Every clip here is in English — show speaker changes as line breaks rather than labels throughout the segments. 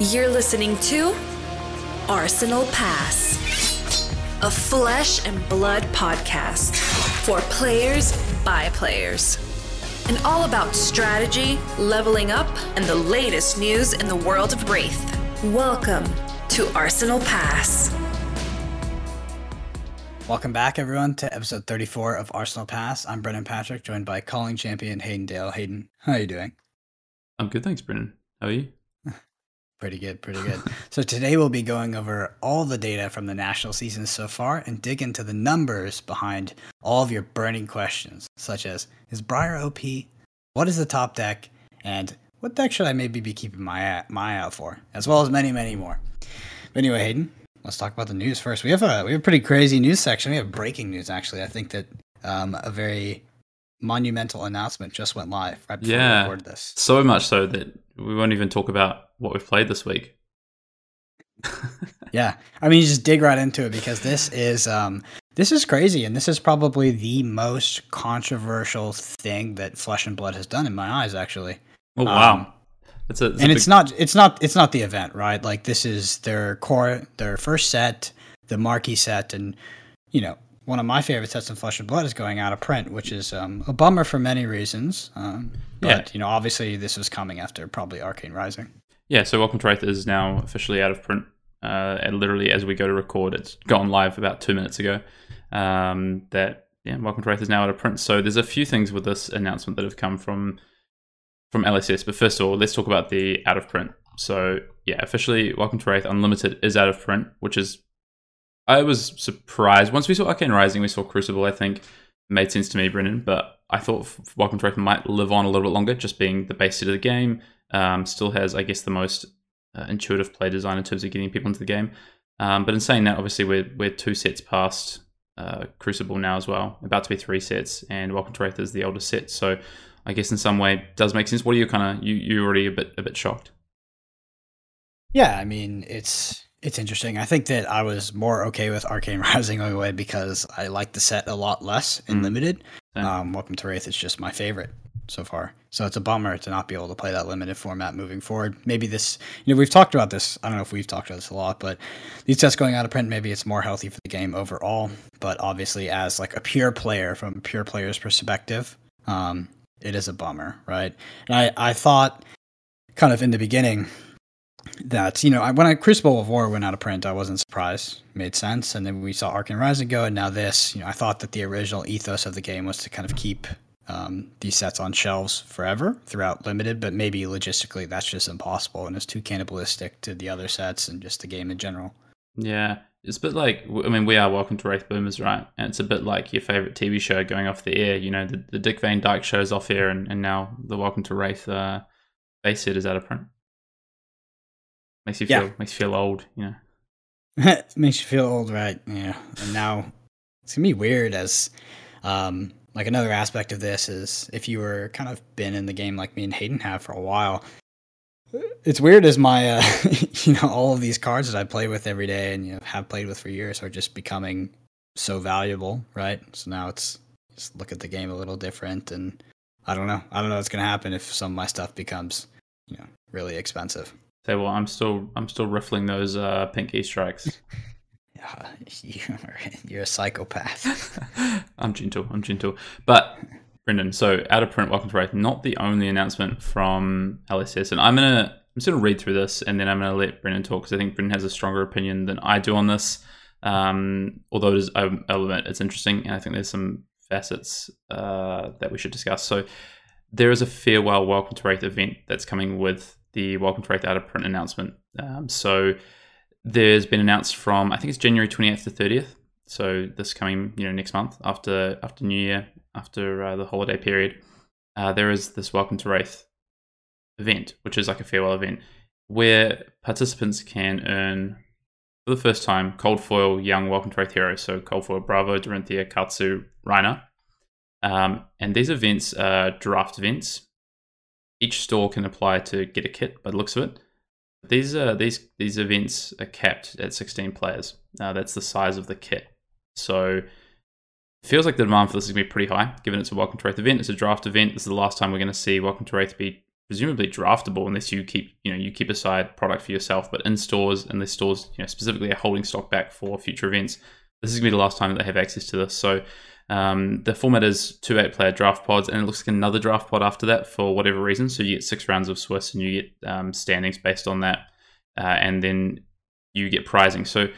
You're listening to Arsenal Pass, a flesh and blood podcast for players by players. And all about strategy, leveling up, and the latest news in the world of Rathe. Welcome to Arsenal Pass.
Welcome back, everyone, to episode 34 of Arsenal Pass. I'm Brendan Patrick, joined by calling champion Hayden Dale. Hayden, how are you doing?
I'm good, thanks, Brendan. How are you?
Pretty good, pretty good. so today we'll be going over all the data from the national season so far and dig into the numbers behind all of your burning questions, such as is Briar OP? What is the top deck? And what deck should I maybe be keeping my my eye out for? As well as many, many more. But anyway, Hayden, let's talk about the news first. We have a we have a pretty crazy news section. We have breaking news actually. I think that um, a very monumental announcement just went live right before
yeah,
we recorded this.
So much so that we won't even talk about what we've played this week.
yeah, I mean, you just dig right into it because this is um, this is crazy, and this is probably the most controversial thing that Flesh and Blood has done in my eyes. Actually,
oh wow,
um,
it's a, it's
and
a
it's not it's not it's not the event, right? Like this is their core, their first set, the marquee set, and you know one of my favorite sets in Flesh and Blood is going out of print, which is um, a bummer for many reasons. Um, but
Yeah.
you know, obviously, this was coming after probably Arcane Rising.
yeah. So Welcome to Rathe is now officially out of print. Uh, and literally as we go to record, it's gone live about two minutes ago. Um, that yeah, Welcome to Rathe is now out of print. So there's a few things with this announcement that have come from from LSS. But first of all, let's talk about the out of print. So yeah, officially, Welcome to Rathe Unlimited is out of print, which is I was surprised once we saw Arcane Rising, we saw Crucible. I think made sense to me, Brennan. But I thought Welcome to Rathe might live on a little bit longer, just being the base set of the game. Um, still has, I guess, the most uh, intuitive play design in terms of getting people into the game. Um, but in saying that, obviously we're we're two sets past uh, Crucible now as well, about to be three sets, and Welcome to Rathe is the oldest set. So I guess in some way does make sense. What are you kind of you you already a bit a bit shocked?
Yeah, I mean, it's it's interesting. I think that I was more okay with Arcane Rising going away because I like the set a lot less in
Mm.
limited.
Same.
Um, Welcome to Rathe is just my favorite so far. So it's a bummer to not be able to play that limited format moving forward. Maybe this, you know, we've talked about this. I don't know if we've talked about this a lot, but these sets going out of print, maybe it's more healthy for the game overall. But obviously, as like a pure player from a pure player's perspective, um, it is a bummer, right? And I, I thought kind of in the beginning that you know I, when I Crucible of War went out of print, I wasn't surprised. Made sense, and then we saw Arcane Rising go, and now this. You know, I thought that the original ethos of the game was to kind of keep um, these sets on shelves forever throughout limited, but maybe logistically that's just impossible, and it's too cannibalistic to the other sets and just the game in general.
Yeah, it's a bit like I mean we are Welcome to Rathe Boomers, right? And it's a bit like your favorite TV show going off the air. You know, the, the Dick Van Dyke show's off air, and, and now the Welcome to Rathe uh, base set is out of print. Makes you
Yeah.
feel makes you feel old, you know.
Makes you feel old, right? Yeah. And now it's gonna be weird as um like another aspect of this is if you were kind of been in the game like me and Hayden have for a while. It's weird as my uh you know, all of these cards that I play with every day and you know have played with for years are just becoming so valuable, right? So now it's just look at the game a little different and I don't know. I don't know what's gonna happen if some of my stuff becomes, you know, really expensive.
Say, well, I'm still I'm still riffling those uh, pink E strikes.
Yeah, you're, you're a psychopath.
I'm gentle. I'm gentle. But Brendan, so out of print, welcome to Rathe. Not the only announcement from LSS, and I'm gonna I'm just gonna read through this, and then I'm gonna let Brendan talk because I think Brendan has a stronger opinion than I do on this. Um, although it is, I'll I'll admit it's interesting, and I think there's some facets uh, that we should discuss. So there is a farewell Welcome to Rathe event that's coming with the Welcome to Rathe out of print announcement. Um, so there's been announced from I think it's January 28th to 30th. So this coming you know next month after after New Year after uh, the holiday period, uh, there is this Welcome to Rathe event, which is like a farewell event where participants can earn for the first time Cold Foil Young Welcome to Rathe heroes. So Cold Foil Bravo, Dorinthea, Katsu, Rhinar. Um, and these events are draft events. Each store can apply to get a kit by the looks of it. These uh, these these events are capped at 16 players. Uh, that's the size of the kit. So it feels like the demand for this is going to be pretty high, given it's a Welcome to Rathe event. It's a draft event. This is the last time we're going to see Welcome to Rathe be presumably draftable unless you keep you know you keep aside product for yourself. But in stores, unless stores you know specifically are holding stock back for future events, this is gonna be the last time that they have access to this. So um, the format is two eight player draft pods, and it looks like another draft pod after that for whatever reason. So you get six rounds of Swiss, and you get um, standings based on that, uh, and then you get prizing. So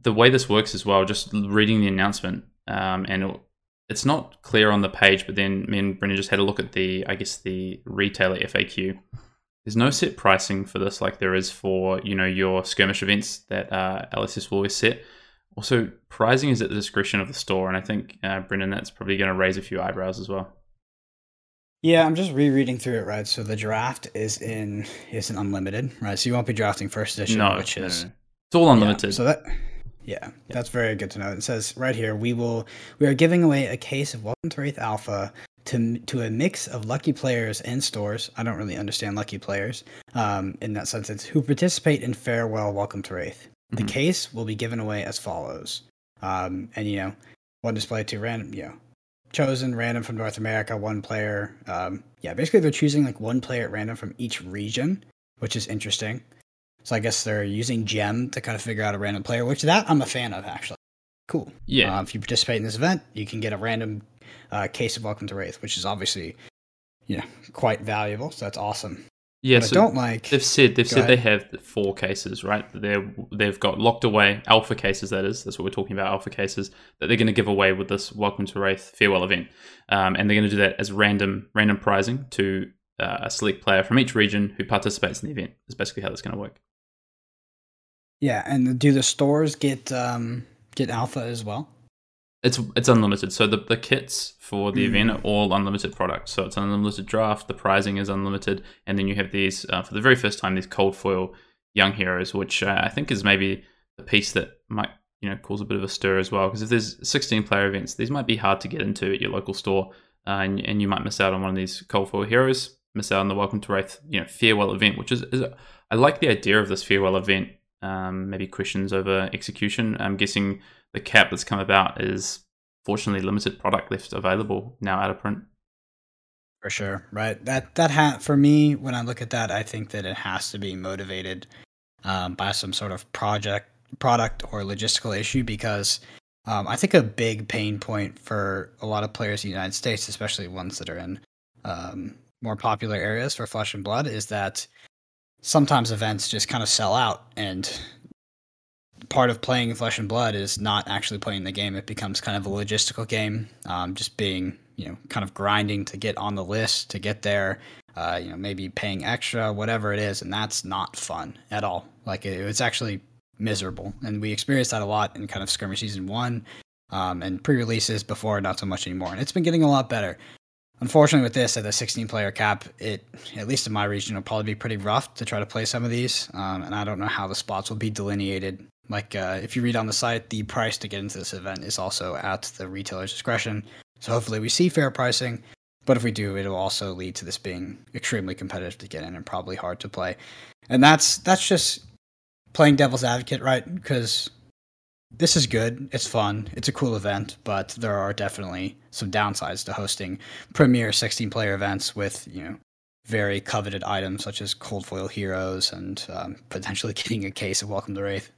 the way this works as well, just reading the announcement, um, and it, it's not clear on the page, but then me and Brendan just had a look at the, I guess, the retailer FAQ. There's no set pricing for this like there is for you know your skirmish events that uh, LSS will always set. Also, pricing is at the discretion of the store, and I think uh, Brendan, that's probably going to raise a few eyebrows as well.
Yeah, I'm just rereading through it, right? So the draft is in is an unlimited, right? So you won't be drafting first edition,
No,
which
no,
is
no. it's all unlimited.
Yeah, so that yeah, that's very good to know. It says right here, we will we are giving away a case of Welcome to Rathe Alpha to to a mix of lucky players and stores. I don't really understand lucky players um, in that sentence who participate in Farewell Welcome to Rathe. The
Mhm.
case will be given away as follows, um, and you know, one display to random, you know, chosen random from North America, one player. Um, yeah, basically they're choosing like one player at random from each region, which is interesting. So I guess they're using Gem to kind of figure out a random player, which that I'm a fan of actually. Cool.
yeah,
Uh, if you participate in this event, you can get a random uh, case of Welcome to Rathe, which is obviously, you know, quite valuable. So that's awesome.
Yeah. So
I don't like.
They've said they've
Go
said they have four cases, right? They're they've got locked away alpha cases. That is, that's what we're talking about. Alpha cases that they're going to give away with this Welcome to Rathe farewell event, um, and they're going to do that as random random prizing to uh, a select player from each region who participates in the event. Is basically how that's going to work.
Yeah, and do the stores get um, get alpha as well?
It's it's unlimited. So the, the kits for the event
Mm.
are all unlimited products. So it's an unlimited draft. The pricing is unlimited, and then you have these uh, for the very first time these cold foil young heroes, which uh, I think is maybe the piece that might you know cause a bit of a stir as well. Because if there's 16 player events, these might be hard to get into at your local store, uh, and and you might miss out on one of these cold foil heroes. Miss out on the Welcome to Rathe you know farewell event, which is, is I like the idea of this farewell event. Um, maybe questions over execution. I'm guessing the cap that's come about is fortunately limited product left available now out of print.
For sure, right? That that ha- for me, when I look at that, I think that it has to be motivated um, by some sort of project, product, or logistical issue because um, I think a big pain point for a lot of players in the United States, especially ones that are in um, more popular areas for Flesh and Blood, is that sometimes events just kind of sell out and part of playing flesh and blood is not actually playing the game. It becomes kind of a logistical game um, just being you know kind of grinding to get on the list to get there uh, you know maybe paying extra whatever it is and that's not fun at all. Like it, it's actually miserable. And we experienced that a lot in kind of skirmish season one um, and pre-releases before not so much anymore. And it's been getting a lot better. Unfortunately with this at the 16 player cap it at least in my region will probably be pretty rough to try to play some of these um, and i don't know how the spots will be delineated like uh, if you read on the site the price to get into this event is also at the retailer's discretion so hopefully we see fair pricing but if we do it'll also lead to this being extremely competitive to get in and probably hard to play and that's that's just playing devil's advocate right because this is good. It's fun. It's a cool event, but there are definitely some downsides to hosting premier 16 player events with, you know, very coveted items such as cold foil heroes and um, potentially getting a case of Welcome to Rathe.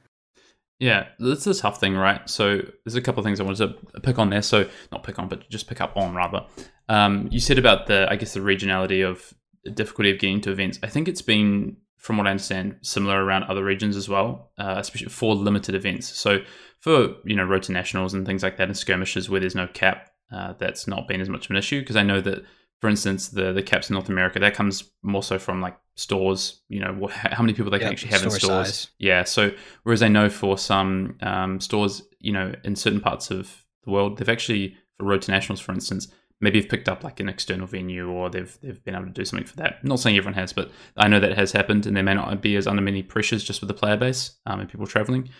Yeah, that's a tough thing, right? So there's a couple of things I wanted to pick on there. So not pick on, but just pick up on rather. Um, you said about the, I guess, the regionality of the difficulty of getting to events. I think it's been, from what I understand, similar around other regions as well, uh, especially for limited events. So for you know road to nationals and things like that, and skirmishes where there's no cap, uh, that's not been as much of an issue because I know that, for instance, the the caps in North America that comes more so from like stores. You know how many people they can actually have in stores.
size.
Yeah. So whereas I know for some um, stores, you know, in certain parts of the world, they've actually for road to nationals, for instance, maybe they've picked up like an external venue or they've they've been able to do something for that. I'm not saying everyone has, but I know that has happened, and they may not be as under many pressures just with the player base um, and people traveling.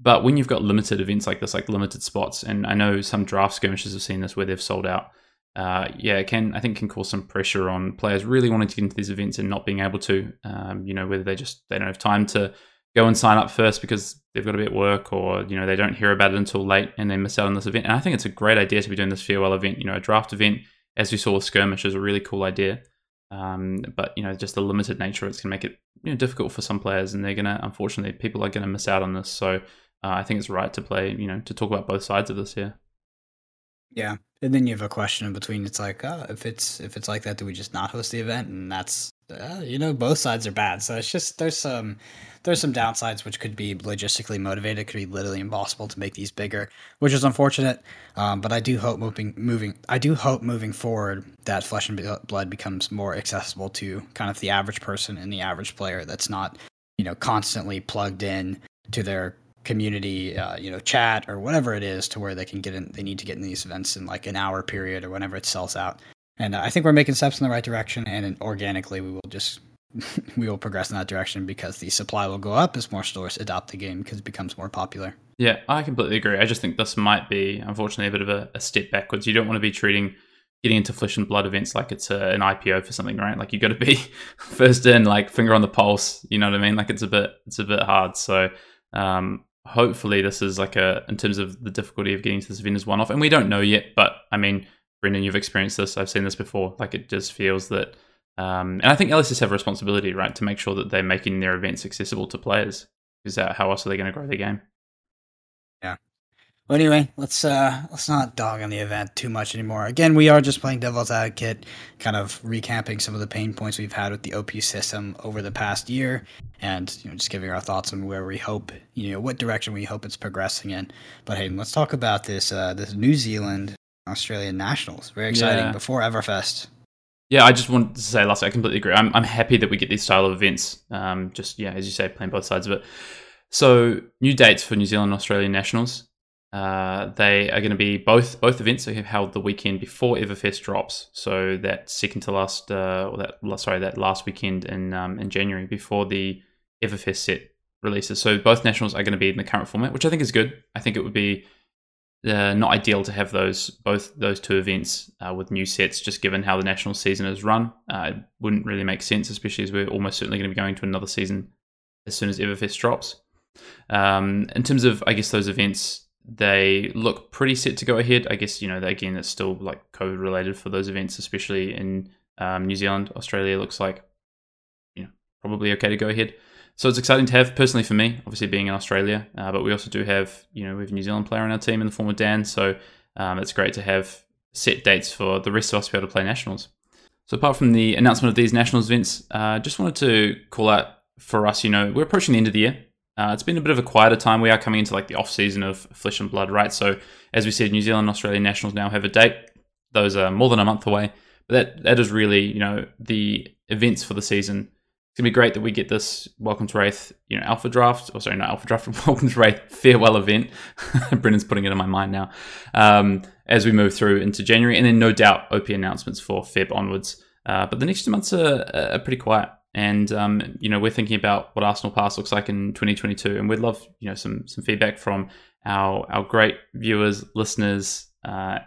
But when you've got limited events like this, like limited spots, and I know some draft skirmishes have seen this where they've sold out. Uh, yeah, can I think can cause some pressure on players really wanting to get into these events and not being able to. Um, you know, whether they just they don't have time to go and sign up first because they've got to be at work or you know they don't hear about it until late and they miss out on this event. And I think it's a great idea to be doing this farewell event. You know, a draft event as we saw with skirmish is a really cool idea. Um, but you know, just the limited nature, it's to make it you know, difficult for some players, and they're going to unfortunately people are going to miss out on this. So uh, I think it's right to play, you know, to talk about both sides of this here.
Yeah, and then you have a question in between. It's like, uh, if it's if it's like that, do we just not host the event? And that's uh, you know, both sides are bad. So it's just there's some there's some downsides which could be logistically motivated. It could be literally impossible to make these bigger, which is unfortunate. Um, but I do hope moving moving I do hope moving forward that flesh and blood becomes more accessible to kind of the average person and the average player. That's not you know constantly plugged in to their community uh, you know chat or whatever it is to where they can get in they need to get in these events in like an hour period or whenever it sells out and I think we're making steps in the right direction, and organically we will just we will progress in that direction because the supply will go up as more stores adopt the game because it becomes more popular.
Yeah, I completely agree. I just think this might be, unfortunately, a bit of a, a step backwards. You don't want to be treating getting into flesh and blood events like it's a, an IPO for something, right? Like you got to be first in, like finger on the pulse. You know what I mean? Like it's a bit, it's a bit hard. So um, hopefully, this is like a in terms of the difficulty of getting to this event is one off, and we don't know yet. But I mean, Brendan, you've experienced this. I've seen this before. Like it just feels that, um, and I think LSS have a responsibility, right, to make sure that they're making their events accessible to players. Is that how else are they going to grow the game?
Yeah. Well, anyway, let's uh let's not dog on the event too much anymore. Again, we are just playing devil's advocate, kind of recapping some of the pain points we've had with the OP system over the past year, and you know just giving our thoughts on where we hope, you know, what direction we hope it's progressing in. But hey, let's talk about this uh, this New Zealand Australian Nationals. Very exciting yeah. before Everfest.
Yeah, I just wanted to say last, I completely agree. I'm, I'm happy that we get these style of events. Um, just yeah, as you say, playing both sides of it. So new dates for New Zealand Australian Nationals. Uh, they are going to be both both events are held the weekend before Everfest drops. So that second to last, uh, or that sorry, that last weekend in um, in January before the Everfest set releases. So both nationals are going to be in the current format, which I think is good. I think it would be uh, not ideal to have those both those two events uh, with new sets, just given how the national season is run. Uh, it wouldn't really make sense, especially as we're almost certainly going to be going to another season as soon as Everfest drops. Um, in terms of, I guess, those events, they look pretty set to go ahead. I guess you know, again, it's still like COVID related for those events, especially in um, New Zealand. Australia looks like you know probably okay to go ahead. So it's exciting to have personally for me, obviously being in Australia, uh, but we also do have, you know, we have a New Zealand player on our team in the form of Dan. So um, it's great to have set dates for the rest of us to be able to play nationals. So apart from the announcement of these nationals events, I uh, just wanted to call out for us, you know, we're approaching the end of the year. Uh, it's been a bit of a quieter time. We are coming into like the off season of flesh and blood, right? So as we said, New Zealand and Australian nationals now have a date. Those are more than a month away. But that that is really, you know, the events for the season it's gonna be great that we get this Welcome to Rathe, you know, Alpha Draft, or sorry, not Alpha Draft, Welcome to Rathe farewell event. Brendan's putting it in my mind now. Um, as we move through into January, and then no doubt OP announcements for Feb onwards. Uh, but the next two months are, are pretty quiet, and um, you know we're thinking about what Arsenal Pass looks like in 2022, and we'd love you know some some feedback from our our great viewers, listeners, uh,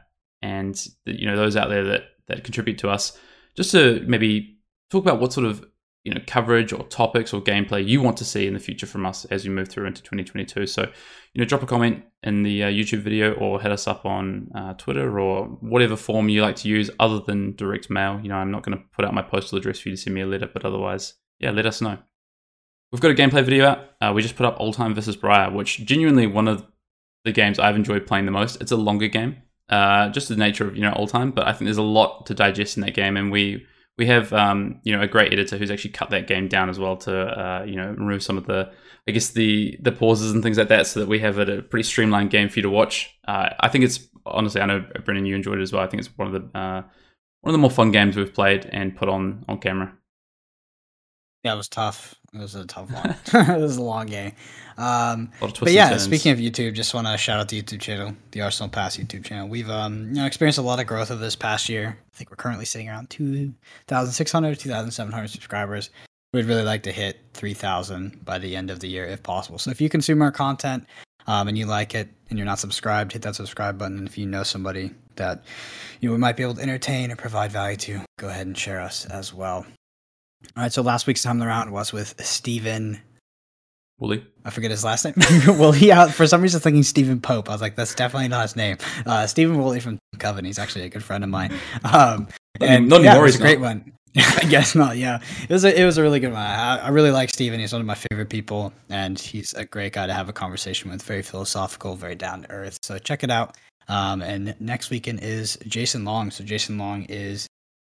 and you know those out there that that contribute to us, just to maybe talk about what sort of you know coverage or topics or gameplay you want to see in the future from us as we move through into 2022 so you know drop a comment in the uh, youtube video or hit us up on uh, twitter or whatever form you like to use other than direct mail. You know i'm not going to put out my postal address for you to send me a letter but otherwise yeah let us know. We've got a gameplay video out. Uh, we just put up Oldhim versus briar which genuinely one of the games i've enjoyed playing the most. It's a longer game uh, just the nature of you know Oldhim but i think there's a lot to digest in that game and we we have um, you know a great editor who's actually cut that game down as well to uh, you know remove some of the I guess the the pauses and things like that so that we have a, a pretty streamlined game for you to watch. Uh, I think it's honestly I know Brendan you enjoyed it as well. I think it's one of the uh, one of the more fun games we've played and put on on camera.
Yeah, it was tough. It was a tough one. it was a long game. Um, but yeah, speaking of YouTube, just want to shout out the YouTube channel, the Arsenal Pass YouTube channel. We've um, you know experienced a lot of growth over this past year. I think we're currently sitting around 2,600, 2,700 subscribers. We'd really like to hit 3,000 by the end of the year if possible. So if you consume our content um, and you like it and you're not subscribed, hit that subscribe button. And if you know somebody that you know, we might be able to entertain or provide value to, go ahead and share us as well. All right, so last week's time around was with Stephen
Woolley.
I forget his last name. well, he uh, for some reason thinking Stephen Pope. I was like, that's definitely not his name. Uh, Stephen Woolley from Coven. He's actually a good friend of mine. Um,
and not
yeah, it was a great one. I guess not. Yeah, it was a it was a really good one. I, I really like Steven. He's one of my favorite people, and he's a great guy to have a conversation with. Very philosophical, very down to earth. So check it out. Um, and next weekend is Jason Long. So Jason Long is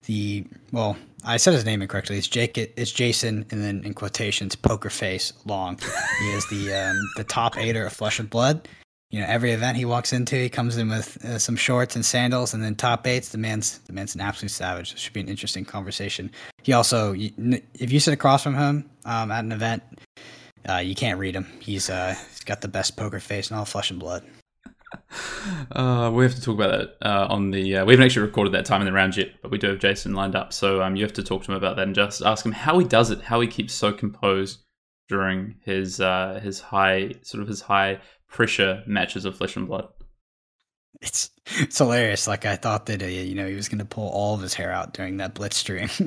the well, I said his name incorrectly. It's Jake. It's Jason, and then in quotations, Poker Face Long. he is the um, the top aider of Flesh and Blood you know every event he walks into he comes in with uh, some shorts and sandals and then top eights the man's the man's an absolute savage it should be an interesting conversation he also if you sit across from him um, at an event uh, you can't read him he's uh, he's got the best poker face and all flesh and blood
uh, we have to talk about that uh, on the. Uh, we haven't actually recorded that time in the round yet, but we do have Jason lined up. So um, you have to talk to him about that and just ask him how he does it, how he keeps so composed during his uh, his high sort of his high pressure matches of flesh and blood.
It's it's hilarious. Like I thought that uh, you know he was going to pull all of his hair out during that blitz stream,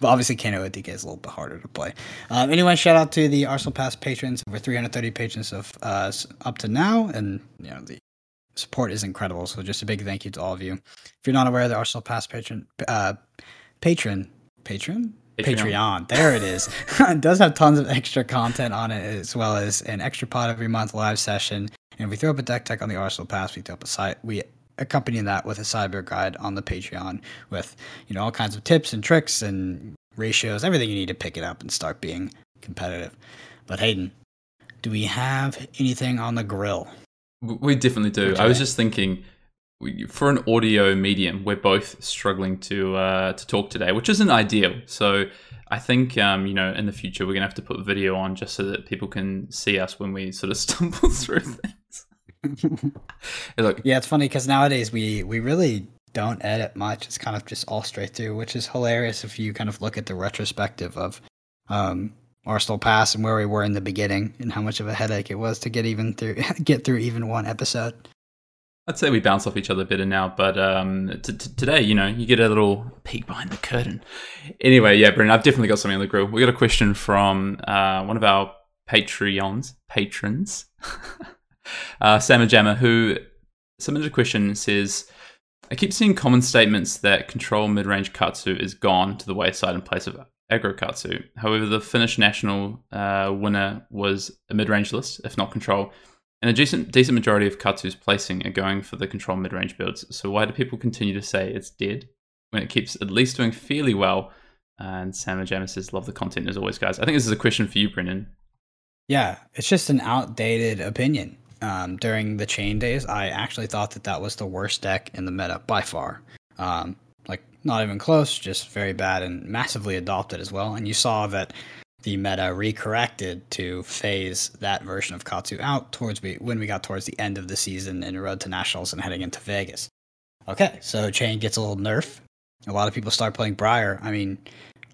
but obviously Kano Odike is a little bit harder to play. Um, anyway, shout out to the Arsenal Pass patrons. Over 330 patrons of uh, up to now, and you know the support is incredible. So just a big thank you to all of you. If you're not aware, the Arsenal Pass patron uh, patron patron Patreon. Patreon. There it is. it does have tons of extra content on it, as well as an extra pod every month live session. And if we throw up a deck tech on the Arsenal Pass, we throw up a site. We accompany that with a cyber guide on the Patreon with you know all kinds of tips and tricks and ratios, everything you need to pick it up and start being competitive. But Hayden, do we have anything on the grill?
We definitely do. Okay. I was just thinking for an audio medium, we're both struggling to uh, to talk today, which isn't ideal. So I think um, you know in the future we're gonna have to put video on just so that people can see us when we sort of stumble through things.
Look, yeah, it's funny because nowadays we we really don't edit much. It's kind of just all straight through, which is hilarious if you kind of look at the retrospective of um, Arsenal Pass and where we were in the beginning and how much of a headache it was to get even through get through even one episode.
I'd say we bounce off each other better now, but um, t- t- today, you know, you get a little peek behind the curtain. Anyway, yeah, Brendan, I've definitely got something on the grill. We got a question from uh, one of our Patreons, patrons, uh, Samajama, who submitted a question. Says, "I keep seeing common statements that control mid-range katsu is gone to the wayside in place of aggro katsu. However, the Finnish national uh, winner was a mid-range list, if not control." And a decent, decent majority of Katsu's placing are going for the control mid range builds. So why do people continue to say it's dead when it keeps at least doing fairly well? And Sam and says, love the content as always, guys. I think this is a question for you, Brendan.
Yeah, it's just an outdated opinion. Um, during the Chane days, I actually thought that that was the worst deck in the meta by far. Um, like, not even close, just very bad and massively adopted as well. And you saw that the meta recorrected to phase that version of Katsu out towards we, when we got towards the end of the season and Road to Nationals and heading into Vegas. Okay, so Chane gets a little nerf. A lot of people start playing Briar. I mean,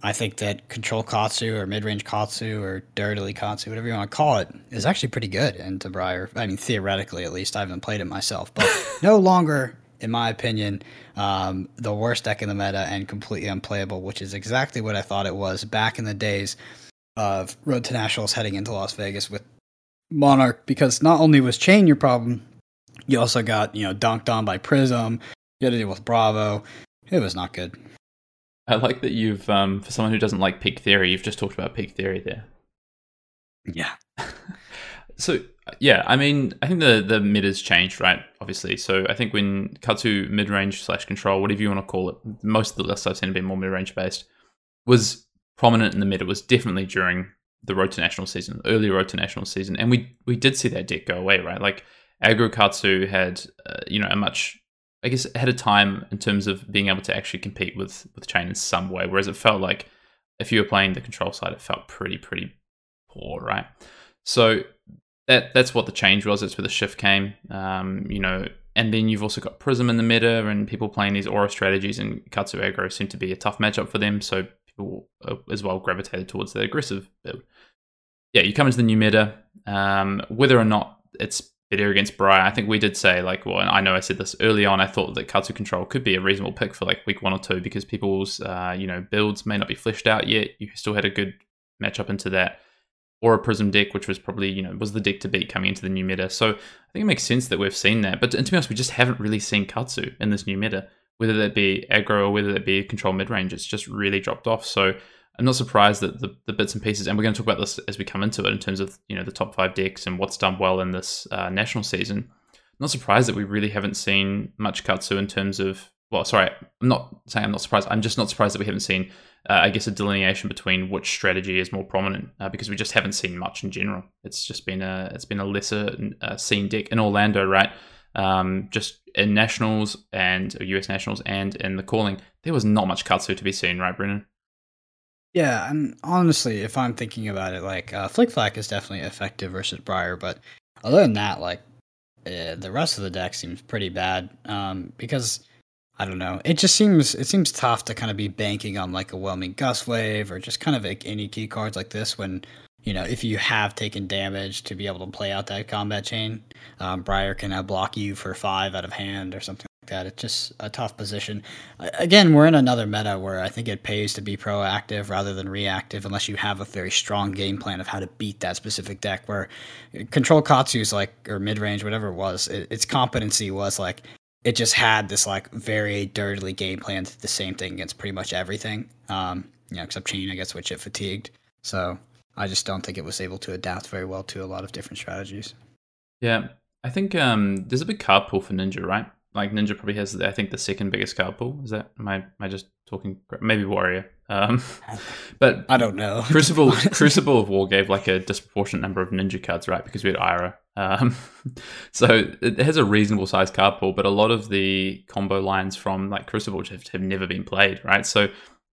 I think that Control Katsu or Mid Range Katsu or Dirtily Katsu, whatever you want to call it, is actually pretty good into Briar. I mean, theoretically, at least. I haven't played it myself, but no longer, in my opinion, um, the worst deck in the meta and completely unplayable, which is exactly what I thought it was back in the days of Road to Nationals heading into Las Vegas with Monarch because not only was Chane your problem, you also got, you know, dunked on by Prism. You had to deal with Bravo. It was not good.
I like that you've, um, for someone who doesn't like peak theory, you've just talked about peak theory there.
Yeah.
so, yeah, I mean, I think the the mid has changed, right? Obviously. So I think when Katsu mid range slash control, whatever you want to call it, most of the lists I've seen have been more mid range based, was prominent in the mid. It was definitely during the Road to National season, early Road to National season, and we we did see that deck go away, right? Like Aggro Katsu had, uh, you know, a much, I guess, ahead of time in terms of being able to actually compete with with Chane in some way, whereas it felt like if you were playing the control side, it felt pretty pretty poor, right? So that that's what the change was. That's where the shift came. Um, you know, and then you've also got Prism in the meta, and people playing these aura strategies, and Katsu aggro seemed to be a tough matchup for them. So people as well gravitated towards the aggressive build. Yeah, you come into the new meta. Um, whether or not it's better against Briar, I think we did say like, well, I know I said this early on. I thought that Katsu Control could be a reasonable pick for like week one or two because people's uh, you know builds may not be fleshed out yet. You still had a good matchup into that or a Prism deck, which was probably, you know, was the deck to beat coming into the new meta. So I think it makes sense that we've seen that. But to be honest, we just haven't really seen Katsu in this new meta. whether that be aggro or whether that be control mid range. It's just really dropped off. So I'm not surprised that the, the bits and pieces, and we're going to talk about this as we come into it in terms of you know the top five decks and what's done well in this uh, national season. I'm not surprised that we really haven't seen much Katsu in terms of. Well, sorry, I'm not saying I'm not surprised. I'm just not surprised that we haven't seen, uh, I guess, a delineation between which strategy is more prominent uh, because we just haven't seen much in general. It's just been a it's been a lesser uh, seen deck in Orlando, right? Um, just in nationals and US nationals and in the calling, there was not much Katsu to be seen, right, Brennan?
Yeah, and honestly, if I'm thinking about it, like uh, Flic Flak is definitely effective versus Briar, but other than that, like uh, the rest of the deck seems pretty bad. Um, because I don't know, it just seems it seems tough to kind of be banking on like a Whelming Gustwave or just kind of like any key cards like this when you know if you have taken damage to be able to play out that combat chain. Um, Briar can now block you for five out of hand or something that. It's just a tough position. Again, we're in another meta where I think it pays to be proactive rather than reactive unless you have a very strong game plan of how to beat that specific deck. Where Control Katsu's like, or mid range, whatever it was, it, its competency was like, it just had this like very dirtily game plan the same thing against pretty much everything. Um, you know, except Chane, I guess, which it fatigued. So I just don't think it was able to adapt very well to a lot of different strategies.
Yeah, I think um, there's a big card pool for Ninja, right? Like Ninja probably has, I think, the second biggest card pool. Is that am I am I just talking? Maybe Warrior. Um, but
I don't know.
Crucible Crucible of War gave like a disproportionate number of Ninja cards, right? Because we had Ira. Um, so it has a reasonable sized card pool, but a lot of the combo lines from like Crucible have, have never been played, right? So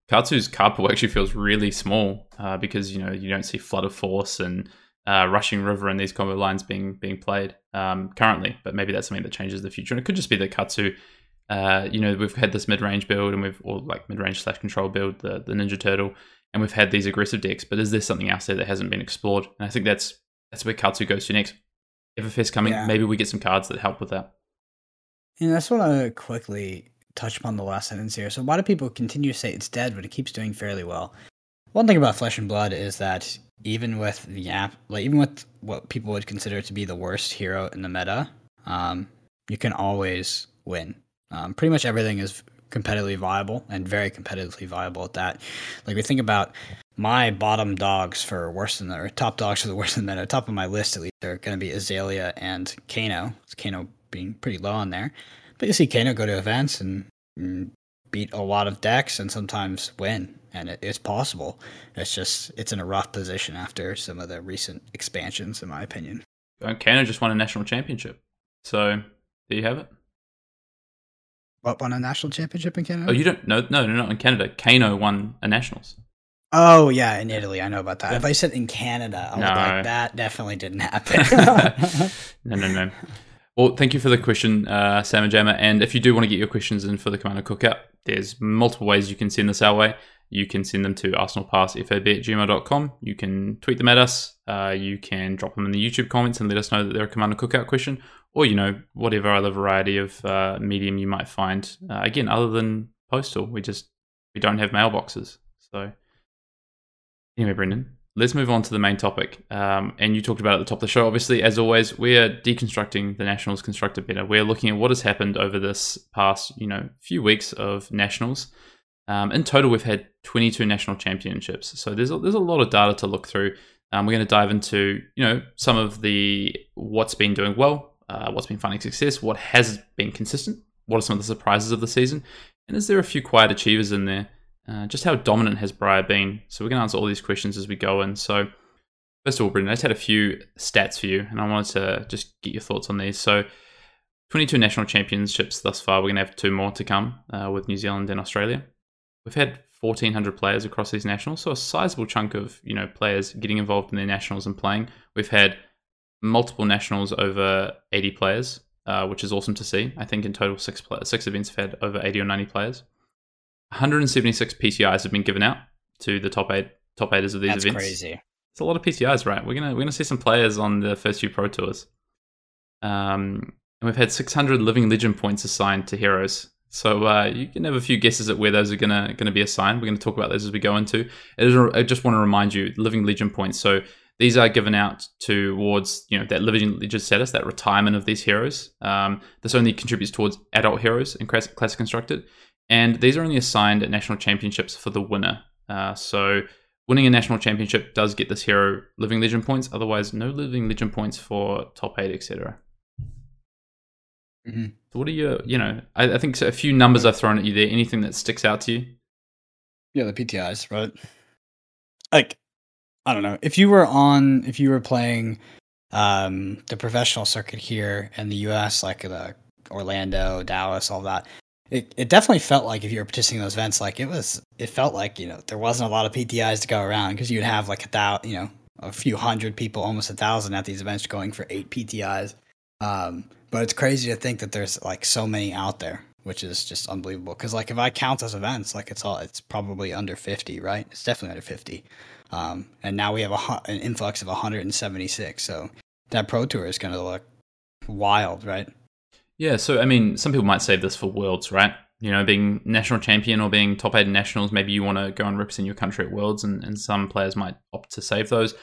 Katsu's card pool actually feels really small uh, because you know you don't see Flood of Force and uh, Rushing River and these combo lines being being played um, currently, but maybe that's something that changes in the future. And it could just be that Katsu, uh, you know, we've had this mid range build and we've or like mid range slash control build, the the Ninja Turtle, and we've had these aggressive decks. But is there something else there that hasn't been explored? And I think that's that's where Katsu goes to next. Everfest coming, yeah. maybe we get some cards that help with that.
And that's what I quickly touch upon the last sentence here. So why do people continue to say it's dead, but it keeps doing fairly well? One thing about Flesh and Blood is that even with the app, like even with what people would consider to be the worst hero in the meta, um, you can always win. Um, pretty much everything is competitively viable and very competitively viable at that. Like we think about my bottom dogs for worse than the or top dogs for the worst than the meta. Top of my list at least are going to be Azalea and Kano. Kano being pretty low on there, but you see Kano go to events and, and beat a lot of decks and sometimes win and it, it's possible. It's just it's in a rough position after some of the recent expansions, in my opinion.
Canada just won a national championship, so there you have it.
What won a national championship in Canada?
Oh, you don't? No, no, no, not in Canada. Kano won a nationals.
Oh yeah, in Italy, I know about that. Yeah. If I said in Canada, I no. like, that definitely didn't happen.
no, no, no. Well, thank you for the question, uh, Sam and Jammer. And if you do want to get your questions in for the Commander Cookout, there's multiple ways you can send this our way you can send them to arsenalpassfab at gmail.com. You can tweet them at us. Uh, you can drop them in the YouTube comments and let us know that they're a Commander Cookout question, or, you know, whatever other variety of uh, medium you might find. Uh, again, other than postal, we just we don't have mailboxes. So, anyway, Brendan, let's move on to the main topic. Um, and you talked about at the top of the show, obviously, as always, we are deconstructing the Nationals constructed better. We're looking at what has happened over this past, you know, few weeks of Nationals. Um, in total, we've had 22 national championships, so there's a, there's a lot of data to look through. Um, we're going to dive into you know some of the what's been doing well, uh, what's been finding success, what has been consistent, what are some of the surprises of the season, and is there a few quiet achievers in there? Uh, just how dominant has Briar been? So we're going to answer all these questions as we go in. So first of all, Brendan, I just had a few stats for you, and I wanted to just get your thoughts on these. So 22 national championships thus far. We're going to have two more to come uh, with New Zealand and Australia we've had 1400 players across these nationals, so a sizable chunk of you know players getting involved in their nationals and playing. We've had multiple nationals over 80 players, uh, which is awesome to see. I think in total six six events have had over 80 or 90 players. 176 PTIs have been given out to the top eight top eighters of these events.
That's
events.
Crazy.
It's a lot of PTIs, right? We're gonna we're gonna see some players on the first few pro tours. Um, and we've had 600 living legend points assigned to heroes so uh, you can have a few guesses at where those are gonna gonna be assigned. We're to talk about those as we go into. I just want to remind you, Living Legend points. So these are given out towards you know that living legend status, that retirement of these heroes. Um, this only contributes towards adult heroes in Classic Constructed, and these are only assigned at national championships for the winner. Uh, so winning a national championship does get this hero living legend points. Otherwise, no living legend points for top eight, etc.
Mm-hmm.
So what are your, you know, I, I think a few numbers I've thrown at you there. Anything that sticks out to you?
Yeah, the PTIs, right? Like, I don't know. If you were on, if you were playing um, the professional circuit here in the US, like the Orlando, Dallas, all that, it, it definitely felt like if you were participating in those events, like it was, it felt like, you know, there wasn't a lot of PTIs to go around because you'd have like a thousand, you know, a few hundred people, almost a thousand at these events going for eight PTIs. Um, but it's crazy to think that there's like so many out there, which is just unbelievable. Because like if I count those events, like it's all it's probably under fifty, right? It's definitely under fifty. Um, and now we have a, an influx of 176. So that pro tour is going to look wild, right?
Yeah. So I mean, some people might save this for worlds, right? You know, being national champion or being top eight in nationals, maybe you want to go and represent your country at worlds, and, and some players might opt to save those.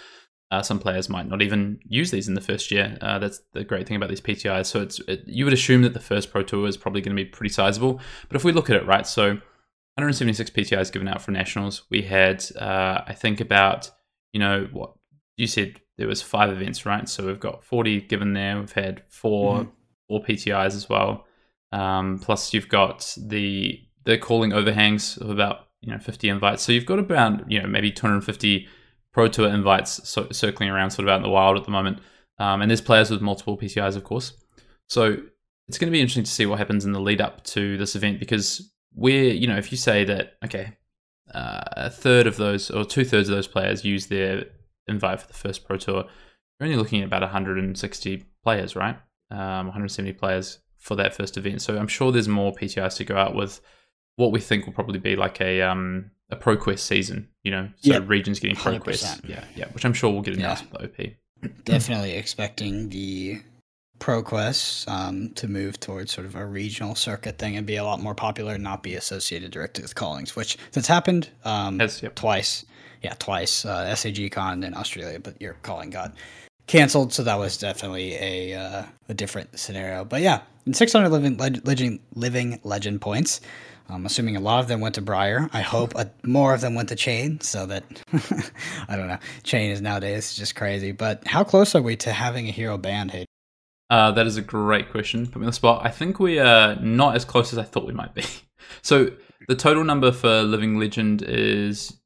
Uh, some players might not even use these in the first year. Uh, that's the great thing about these PTIs. So it's it, you would assume that the first Pro Tour is probably going to be pretty sizable. But if we look at it, right, so 176 PTIs given out for nationals. We had, uh, I think, about you know what you said. There was five events, right? So we've got 40 given there. We've had 4 mm-hmm. four PTIs as well. Um, plus you've got the the calling overhangs of about you know 50 invites. So you've got about you know maybe 250 Pro Tour invites so, circling around sort of out in the wild at the moment. Um, and there's players with multiple PTIs, of course. So it's going to be interesting to see what happens in the lead up to this event because we're, you know, if you say that, okay, uh, a third of those or two thirds of those players use their invite for the first Pro Tour, you're only looking at about 160 players, right? Um, 170 players for that first event. So I'm sure there's more PTIs to go out with what we think will probably be like a um, a ProQuest season, you know, so yep. regions getting ProQuest. Yeah, yeah, which I'm sure we'll get announced yeah. with
OP. Definitely expecting the ProQuest um, to move towards sort of a regional circuit thing and be a lot more popular and not be associated directly with callings, which that's happened um, Has, yep. twice. Yeah, twice. Uh, SAG Con in Australia, but your calling got canceled, so that was definitely a uh, a different scenario. But yeah, in 600 living legend, living legend points, I'm assuming a lot of them went to Briar. I hope a, more of them went to Chane, so that I don't know. Chane is nowadays just crazy. But how close are we to having a hero banned? Hey,
uh, that is a great question. Put me on the spot. I think we are not as close as I thought we might be. So the total number for Living Legend is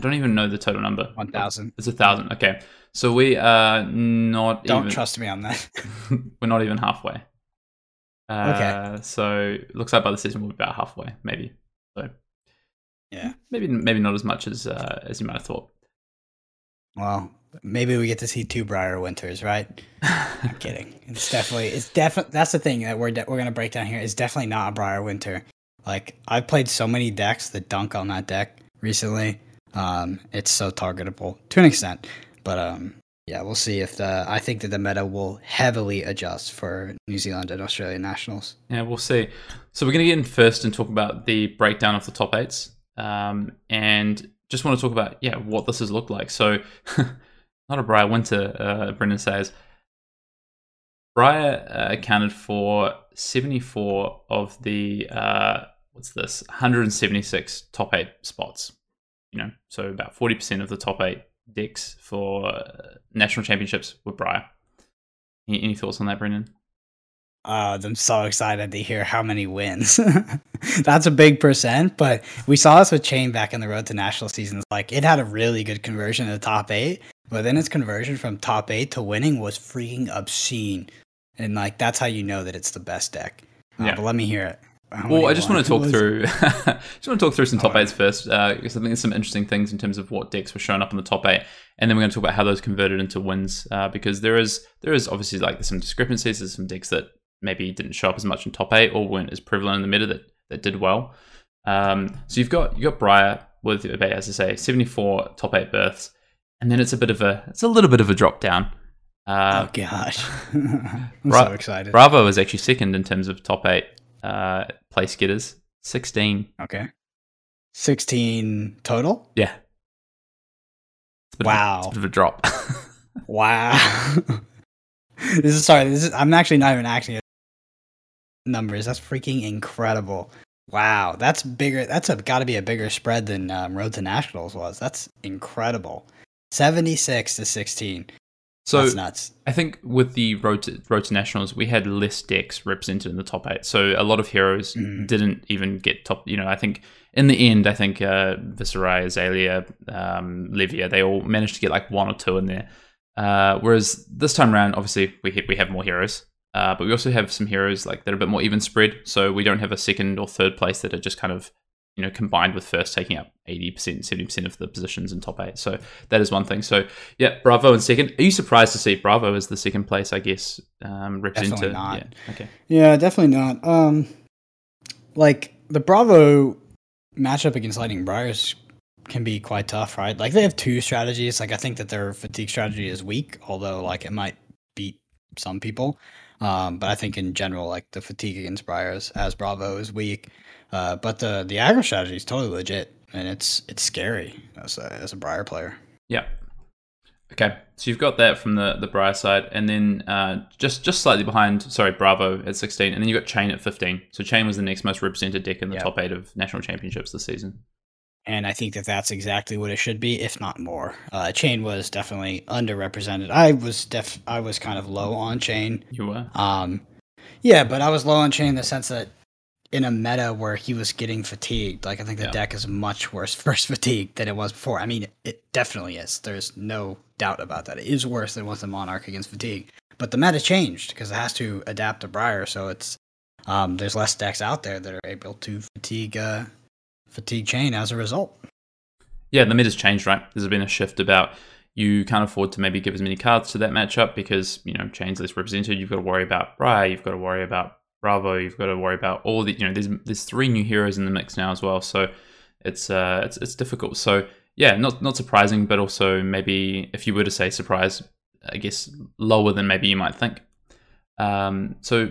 I don't even know the total number.
One thousand.
It's a thousand. Okay, so we are not.
Don't
even,
trust me on that.
we're not even halfway.
Uh, okay.
So looks like by the season we'll be about halfway, maybe. So
yeah,
maybe maybe not as much as uh, as you might have thought.
Well, maybe we get to see two Briar Winters, right? I'm kidding. It's definitely it's definitely that's the thing that we're de- we're gonna break down here. It's definitely not a Briar Winter. Like I've played so many decks that dunk on that deck recently. Um, it's so targetable to an extent, but um, yeah, we'll see if the. I think that the meta will heavily adjust for New Zealand and Australian nationals.
Yeah, we'll see. So we're going to get in first and talk about the breakdown of the top eights, um, and just want to talk about yeah what this has looked like. So, not a Briar Winter, uh, Brendan says. Briar uh, accounted for 74 of the uh, what's this 176 top eight spots. You know, so about 40% of the top eight decks for uh, national championships were Briar. Any, any thoughts on that, Brendan?
Uh, I'm so excited to hear how many wins. That's a big percent, but we saw this with Chane back in the road to national seasons. Like it had a really good conversion in the top eight, but then its conversion from top eight to winning was freaking obscene. And like that's how you know that it's the best deck. Uh, yeah. But let me hear it.
Well, I just want to talk through. just want to talk through some top eights first, uh, because I think there's some interesting things in terms of what decks were showing up in the top eight, and then we're going to talk about how those converted into wins. Uh, because there is there is obviously like some discrepancies. There's some decks that maybe didn't show up as much in top eight or weren't as prevalent in the meta that that did well. Um, so you've got you got Briar with as I say 74 top eight berths, and then it's a bit of a it's a little bit of a drop down.
Uh, oh gosh, I'm Bra- so excited.
Bravo is actually second in terms of top eight uh, place getters. 16.
Okay. 16 total?
Yeah.
Wow.
Of a, bit of a drop.
Wow. this is sorry. This is I'm actually not even acting at numbers. That's freaking incredible. Wow, that's bigger. That's a got to be a bigger spread than um, Road to Nationals was. That's incredible. Seventy six to sixteen.
So
that's nuts.
I think with the road to, road to nationals, we had less decks represented in the top eight. So a lot of heroes
Mhm.
didn't even get top. You know, I think in the end, I think uh, Viserai, Azalea, um, Levia, they all managed to get like one or two in there. Uh, whereas this time around, obviously we we have more heroes, uh, but we also have some heroes like that are a bit more even spread. So we don't have a second or third place that are just kind of you know combined with first taking up eighty percent, seventy percent of the positions in top eight. So that is one thing. So yeah, Bravo in second. Are you surprised to see Bravo as the second place? I guess um, represented.
Definitely not.
Yeah. Okay.
Yeah, definitely not. Um, like the Bravo matchup against Lightning Briars can be quite tough, right? Like they have two strategies. Like I think that their fatigue strategy is weak, although like it might beat some people. Um, but I think in general, like the fatigue against Briars as Bravo is weak. Uh, but the the aggro strategy is totally legit, and it's it's scary as a as a Briar player.
Yeah. Okay, so you've got that from the the Briar side, and then uh, just just slightly behind, sorry, Bravo at sixteen, and then you got Chane at fifteen. So Chane was the next most represented deck in the
Yeah.
top eight of national championships this season.
and I think that that's exactly what it should be, if not more. Uh, Chane was definitely underrepresented. I was def I was kind of low on Chane.
You were.
Um, yeah, but I was low on Chane in the sense that in a meta where he was getting fatigued, like I think the
Yeah.
deck is much worse first fatigue than it was before. I mean, it definitely is. There's no doubt about that. It is worse than was in Monarch against fatigue. But the meta changed because it has to adapt to Briar, so it's um, there's less decks out there that are able to fatigue uh, fatigue Chane as a result.
Yeah, the meta's changed, right? There's been a shift about you can't afford to maybe give as many cards to that matchup because you know Chane's less represented. You've got to worry about Briar, you've got to worry about Bravo, you've got to worry about all the you know there's there's three new heroes in the mix now as well, so it's uh it's it's difficult. So yeah, not not surprising, but also maybe if you were to say surprise, I guess lower than maybe you might think. Um, so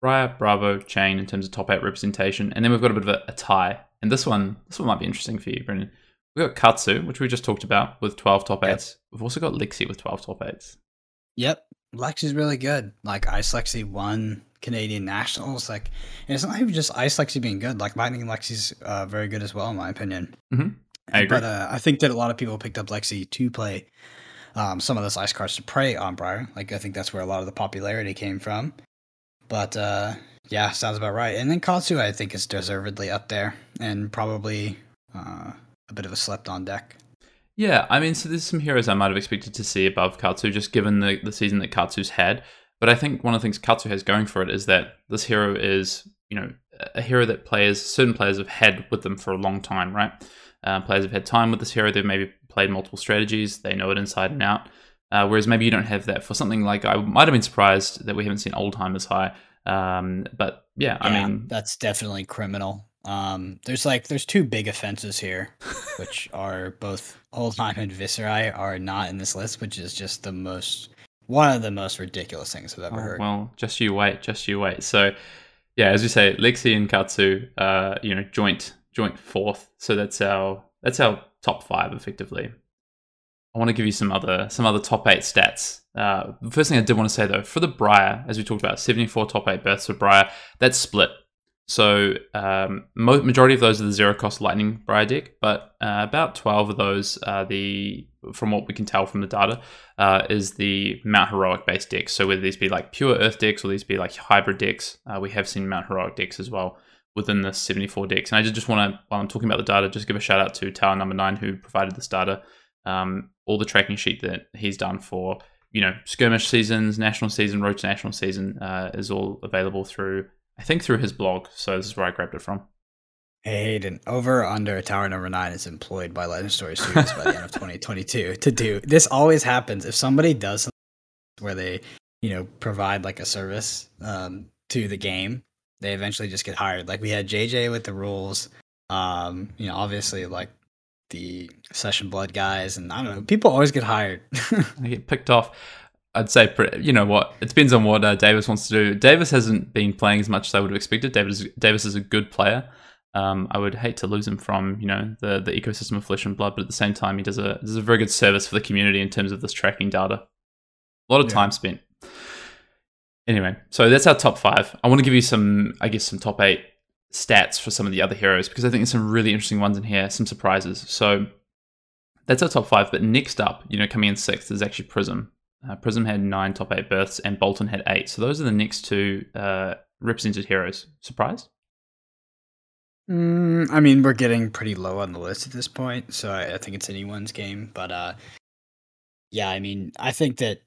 Briar, Bravo, Chane in terms of top eight representation, and then we've got a bit of a, a tie, and this one this one might be interesting for you, Brendan. We've got Katsu, which we just talked about with 12 top
Yep.
eights. We've also got Lexi with 12 top eights.
Yep. Lexi's really good. Like Ice Lexi won Canadian Nationals. Like and it's not even just Ice Lexi being good. Like Lightning Lexi's uh, very good as well, in my opinion.
I agree.
But uh, I think that a lot of people picked up Lexi to play um, some of those ice cards to prey on Briar. Like I think that's where a lot of the popularity came from. But uh, yeah, sounds about right. And then Katsu, I think, is deservedly up there and probably uh, a bit of a slept on deck.
Yeah, I mean, so there's some heroes I might have expected to see above Katsu, just given the, the season that Katsu's had. But I think one of the things Katsu has going for it is that this hero is, you know, a hero that players, certain players have had with them for a long time, right? Uh, players have had time with this hero. They've maybe played multiple strategies. They know it inside and out. Uh, whereas maybe you don't have that for something like I might have been surprised that we haven't seen Oldhim's as high. Um, but yeah, I mean,
that's definitely criminal. Um, there's like there's two big offenses here, which are both Oldhim and Viserai are not in this list, which is just the most one of the most ridiculous things I've ever
Oh,
heard.
well, just you wait, just you wait. So, yeah, as you say, Lexi and Katsu, uh, you know, joint joint fourth. So that's our that's our top five effectively. I want to give you some other some other top eight stats. Uh, the first thing I did want to say though, for the Briar, as we talked about, seventy four top eight births for Briar, that's split. So um, majority of those are the zero cost Lightning Briar deck, but uh, about twelve of those are the, from what we can tell from the data, uh, is the Mount Heroic based decks. So whether these be like pure Earth decks or these be like hybrid decks, uh, we have seen Mount Heroic decks as well within the 74 decks. And I just, just want to, while I'm talking about the data, just give a shout out to Tower Number Nine who provided this data. Um, all the tracking sheet that he's done for you know skirmish seasons, national season, road to national season uh, is all available through I think through his blog. So this is where I grabbed it from.
Hey, Hayden, over under Tower Number Nine is employed by Legend Story Studios by the end of 2022 to do this. Always happens if somebody does something where they, you know, provide like a service um, to the game, they eventually just get hired. Like we had JJ with the rules, um, you know, obviously like the Session Blood guys, and I don't know, people always get hired.
I get picked off. I'd say, you know what? It depends on what uh, Davis wants to do. Davis hasn't been playing as much as I would have expected. Davis, Davis is a good player, Um, I would hate to lose him from you know the the ecosystem of flesh and blood, but at the same time, he does a does a very good service for the community in terms of this tracking data. A lot of
Yeah.
time spent. Anyway, so that's our top five. I want to give you some, I guess, some top eight stats for some of the other heroes because I think there's some really interesting ones in here, some surprises. So that's our top five. But next up, you know, coming in sixth is actually Prism. Uh, Prism had nine top eight berths, and Boltyn had eight. So those are the next two uh, represented heroes. Surprised?
Mm, I mean, we're getting pretty low on the list at this point, so I, I think it's anyone's game. But uh, yeah, I mean, I think that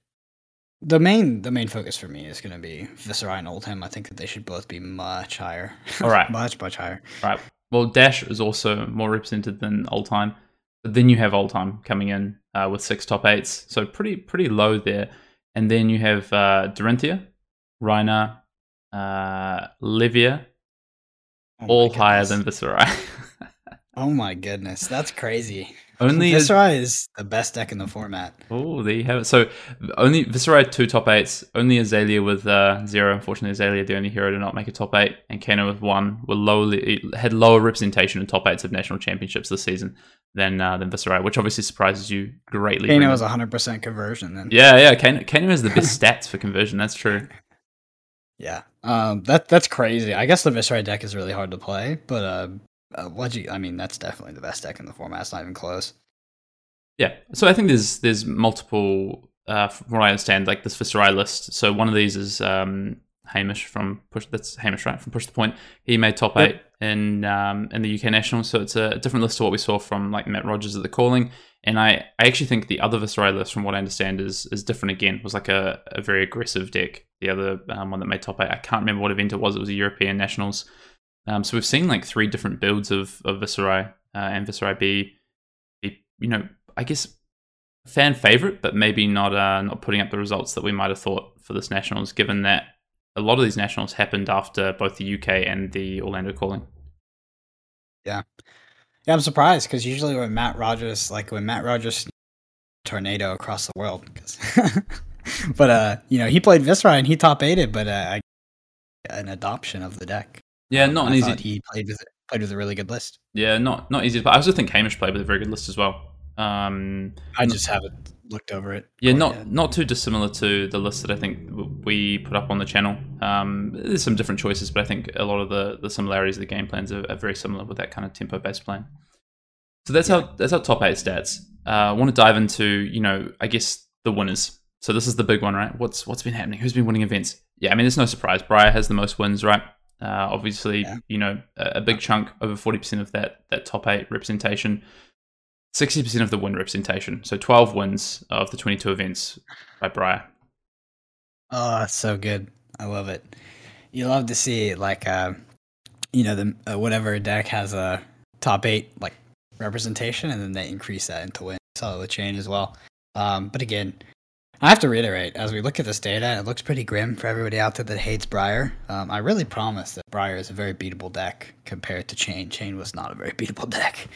the main the main focus for me is going to be Viserai and Oldhim. I think that they should both be much higher.
All right.
much much higher.
Right. Well, Dash is also more represented than Oldhim, but then you have Oldhim coming in uh, with six top eights, so pretty pretty low there. And then you have uh, Dorinthea, Rhinar, uh, Levia,
Oh
all higher than Viserai.
Oh my goodness, that's crazy.
Only as,
Viserai is the best deck in the format.
oh, there you have it. So only Viserai two top eights, only Azalea with uh, zero. Unfortunately, Azalea the only hero to not make a top eight, and Kano with one were lowly had lower representation in top eights of national championships this season than uh, than Viserai, which obviously surprises you greatly.
Kano
Brendan.
was 100% conversion then.
Yeah, yeah. Kano, Kano has the best stats for conversion. That's true.
Yeah. Um that that's crazy. I guess the Viserai deck is really hard to play, but uh, uh what you I mean, that's definitely the best deck in the format. It's not even close.
Yeah. So I think there's there's multiple. Uh, from what I understand, like this Viserai list. So one of these is um, Hamish from Push. That's Hamish, right? From Push the Point. He made top
Yep.
eight in um, in the UK Nationals. So it's a different list to what we saw from like Matt Rogers at the Calling. And I, I actually think the other Viserai list, from what I understand, is is different again. It was like a, a very aggressive deck. The other um, one that made top eight, I can't remember what event it was. It was a European Nationals. Um, so we've seen like three different builds of of Viserai uh, and Viserai be, be, you know, I guess fan favorite, but maybe not uh, not putting up the results that we might have thought for this nationals, given that a lot of these nationals happened after both the UK and the Orlando Calling.
Yeah, yeah, I'm surprised because usually when Matt Rogers, like when Matt Rogers tornado across the world, but uh, you know, he played Viserai and he top eighted, but uh, an adoption of the deck.
Yeah, not
I
an easy.
thought He played with played with a really good list.
Yeah, not not easy. But I also think Hamish played with a very good list as well. Um,
I just haven't looked over it.
yeah, not
yet.
not too dissimilar to the list that I think we put up on the channel. Um, there's some different choices, but I think a lot of the, the similarities of the game plans are, are very similar with that kind of tempo based plan. So that's our that's our top eight stats. Uh, I want to dive into you know I guess the winners. So this is the big one, right? What's what's been happening? Who's been winning events? Yeah, I mean it's no surprise. Briar has the most wins, right? Uh, obviously,
Yeah.
you know a, a big chunk, over forty percent of that that top eight representation. 60% of the win representation. So 12 wins of the 22 events by Briar.
Oh, so good. I love it. You love to see like uh, you know, the uh, whatever deck has a top eight like representation, and then they increase that into win. Saw the Chane as well. Um, but again, I have to reiterate as we look at this data, it looks pretty grim for everybody out there that hates Briar. Um, I really promise that Briar is a very beatable deck compared to Chane. Chane was not a very beatable deck.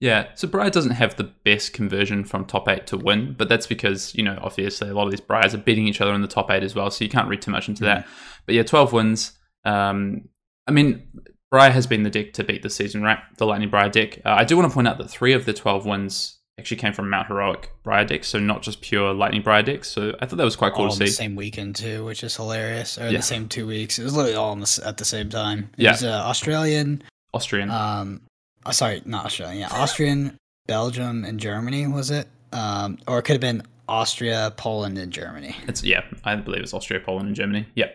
Yeah, so Briar doesn't have the best conversion from top eight to win, but that's because, you know, obviously a lot of these Briars are beating each other in the top eight as well, so you can't read too much into that. But yeah, 12 wins. Um, I mean, Briar has been the deck to beat this season, right? The Lightning Briar deck. Uh, I do want to point out that three of the 12 wins actually came from Mount Heroic Briar decks, so not just pure Lightning Briar decks. So I thought that was quite cool
all
to see.
same weekend too, which is hilarious. Or
Yeah.
the same two weeks. It was literally all the, at the same time. It
Yeah.
was uh, Australian,
Austrian.
um, uh, sorry, not Australian. Yeah, Austrian, Belgium, and Germany was it? Um, or it could have been Austria, Poland, and Germany.
It's yeah, I believe it's Austria, Poland, and Germany. Yeah,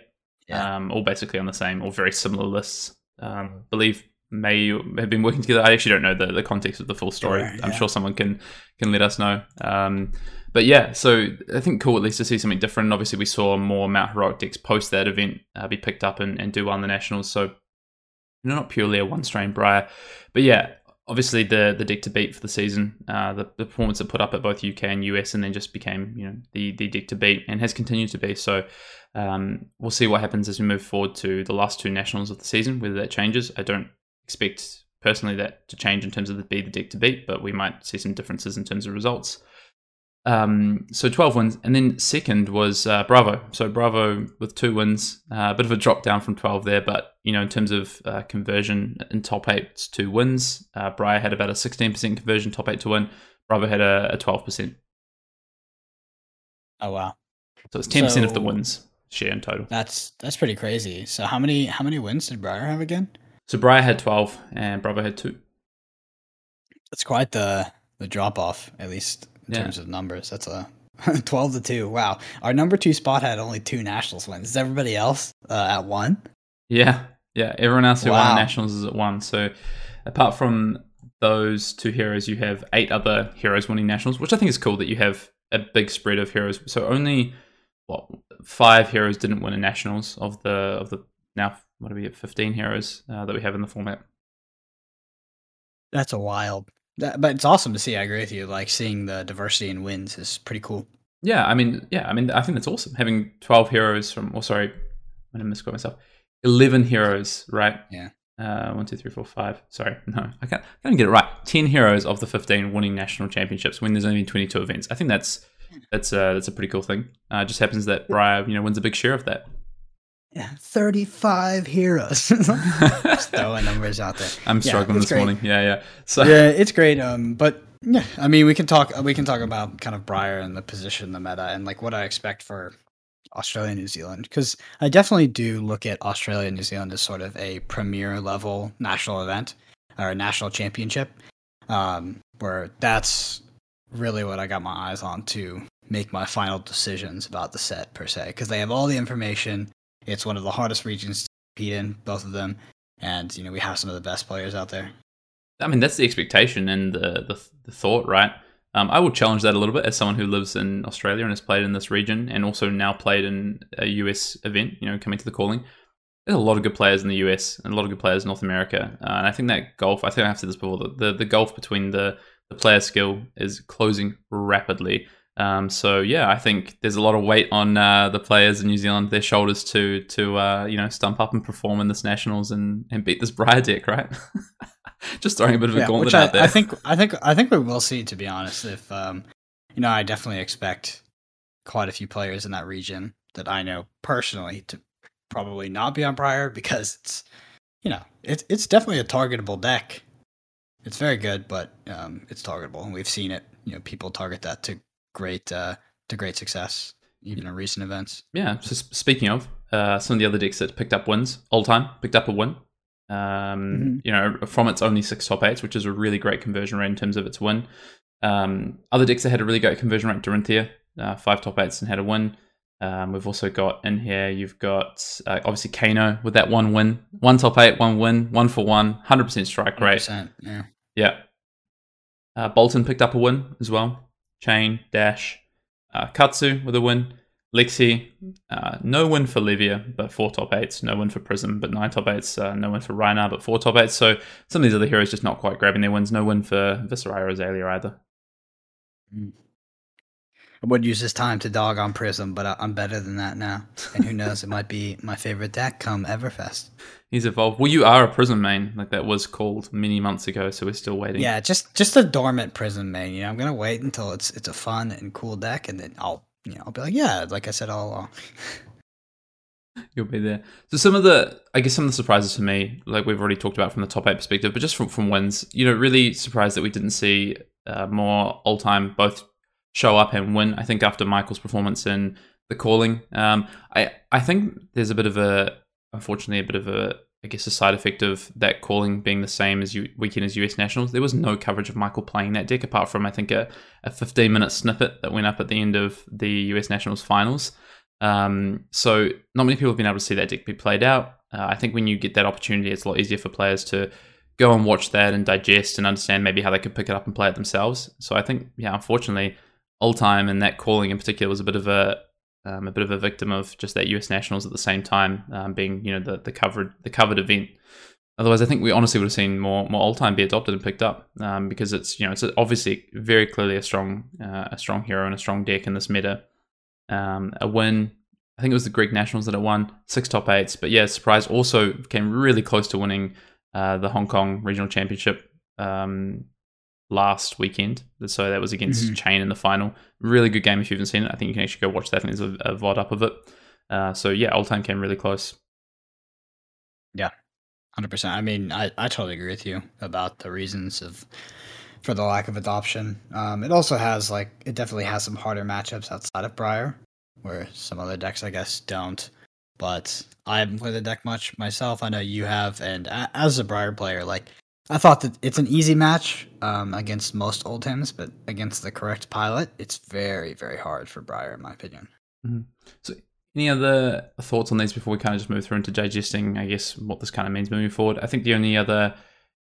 Yeah.
um, all basically on the same or very similar lists. Um, believe may have been working together. I actually don't know the, the context of the full story.
Sure,
I'm
yeah.
sure someone can can let us know. Um, but yeah, so I think cool at least to see something different. Obviously, we saw more Mount Heroic decks post that event uh, be picked up and, and do well in the nationals. So you know, not purely a one strain Briar, but yeah. Obviously, the the deck to beat for the season, uh, the, the performance it put up at both UK and US, and then just became you know the the deck to beat, and has continued to be. So um, we'll see what happens as we move forward to the last two nationals of the season, whether that changes. I don't expect personally that to change in terms of the be the deck to beat, but we might see some differences in terms of results. Um, so 12 wins, and then second was uh, Bravo. So Bravo with two wins, uh, a bit of a drop down from 12 there, but you know, in terms of uh, conversion in top eight to wins, uh, Briar had about a 16% conversion top eight to win. Bravo had a, a 12%.
Oh wow.
So it's 10% of the wins share in total.
That's that's pretty crazy. So how many how many wins did Briar have again?
So Briar had 12 and Bravo had two.
That's quite the the drop off, at least in
Yeah.
terms of numbers. That's a twelve to two. Wow. Our number two spot had only two nationals wins. Is everybody else uh, at one?
Yeah, yeah. Everyone else who
Wow.
won nationals is at one. So apart from those two heroes, you have eight other heroes winning nationals, which I think is cool that you have a big spread of heroes. So only what five heroes didn't win a nationals of the of the now what are we at fifteen heroes uh, that we have in the format.
That's a wild. That, but it's awesome to see. I agree with you. Like seeing the diversity in wins is pretty cool.
Yeah, I mean, yeah, I mean, I think that's awesome having twelve heroes from. Oh, sorry, I didn't misquote myself. Eleven heroes, right?
Yeah.
Uh, one, two, three, four, five. Sorry, no, I can't. I can't get it right. Ten heroes of the fifteen winning national championships when there's only twenty-two events. I think that's that's uh, that's a pretty cool thing. Uh, it just happens that Briar, you know, wins a big share of that.
Yeah, thirty-five heroes. Just throwing numbers out there.
I'm
Yeah,
struggling this
great.
morning. Yeah, yeah. So
yeah, it's great. Um, but yeah, I mean, we can talk. We can talk about kind of Briar and the position, the meta, and like what I expect for Australia, New Zealand, because I definitely do look at Australia, New Zealand as sort of a premier level national event or a national championship, um, where that's really what I got my eyes on to make my final decisions about the set per se, because they have all the information. It's one of the hardest regions to compete in, both of them, and you know we have some of the best players out there.
I mean, that's the expectation and the the, the thought, right? Um, I will challenge that a little bit as someone who lives in Australia and has played in this region, and also now played in a US event. You know, coming to the calling. There's a lot of good players in the US and a lot of good players in North America, uh, and I think that golf. I think I've said this before. The the, the golf between the the player skill is closing rapidly. Um, so yeah, I think there's a lot of weight on uh, the players in New Zealand, their shoulders to to uh, you know stump up and perform in this nationals and, and beat this Briar deck, right? Just throwing a bit of a
Yeah,
gauntlet
I,
out there.
I think I think I think we will see. To be honest, if um, you know, I definitely expect quite a few players in that region that I know personally to probably not be on Briar because it's you know it's it's definitely a targetable deck. It's very good, but um, it's targetable, and we've seen it. You know, people target that to great uh, to great success, even in recent events.
yeah. So speaking of uh, some of the other decks that picked up wins, Oldhim picked up a win. Um,
Mhm.
You know, from its only six top eights, which is a really great conversion rate in terms of its win. Um, other decks that had a really great conversion rate, Dorinthea, uh, five top eights and had a win. Um, we've also got in here, you've got uh, obviously Kano with that one win, one top eight, one win, one for one, 100% strike rate.
100%, Yeah.
Yeah. Uh, Boltyn picked up a win as well. Chane, Dash, uh, Katsu with a win. Lexi, uh, no win for Levia, but four top eights. No win for Prism, but nine top eights. Uh, no win for Rhinar, but four top eights. So some of these other heroes just not quite grabbing their wins. No win for Viserai or Azalea either.
I would use this time to dog on Prism, but I- I'm better than that now. And who knows, it might be my favorite deck come Everfest.
He's evolved. Well, you are a Prism main, like that was called many months ago, so we're still waiting.
Yeah, just just a dormant Prism main. You know, I'm gonna wait until it's it's a fun and cool deck, and then I'll you know I'll be like, yeah, like I said all along.
You'll be there. So some of the, I guess some of the surprises for me, like we've already talked about from the top eight perspective, but just from from wins, you know, really surprised that we didn't see uh, more Oldhim both show up and win. I think after Michael's performance in the calling, um, I I think there's a bit of a, unfortunately, a bit of a, I guess, a side effect of that calling being the same as you weekend as US Nationals. There was no coverage of Michael playing that deck apart from I think a, a 15 minute snippet that went up at the end of the US Nationals finals. Um, so not many people have been able to see that deck be played out. Uh, I think when you get that opportunity, it's a lot easier for players to go and watch that and digest and understand maybe how they could pick it up and play it themselves. So I think, yeah, unfortunately, Oldhim and that calling in particular was a bit of a um, a bit of a victim of just that US Nationals at the same time um, being you know the the covered the covered event. Otherwise, I think we honestly would have seen more more Oldhim be adopted and picked up um, because it's you know it's obviously very clearly a strong uh, a strong hero and a strong deck in this meta. Um, a win, I think it was the Greek Nationals that it won six top eights, but yeah, surprise also came really close to winning uh, the Hong Kong Regional Championship um, last weekend. So that was against
Mhm.
Chane in the final. Really good game if you haven't seen it. I think you can actually go watch that. I think there's a, a VOD up of it. Uh, so yeah, Oldhim came really close.
Yeah, hundred percent. I mean, I, I totally agree with you about the reasons of for the lack of adoption. Um, it also has like it definitely has some harder matchups outside of Briar, where some other decks I guess don't. But I haven't played the deck much myself. I know you have, and a- as a Briar player, like I thought that it's an easy match um, against most Oldhim's, but against the correct pilot, it's very very hard for Briar, in my opinion.
So, any other thoughts on these before we kind of just move through into digesting, I guess, what this kind of means moving forward? I think the only other,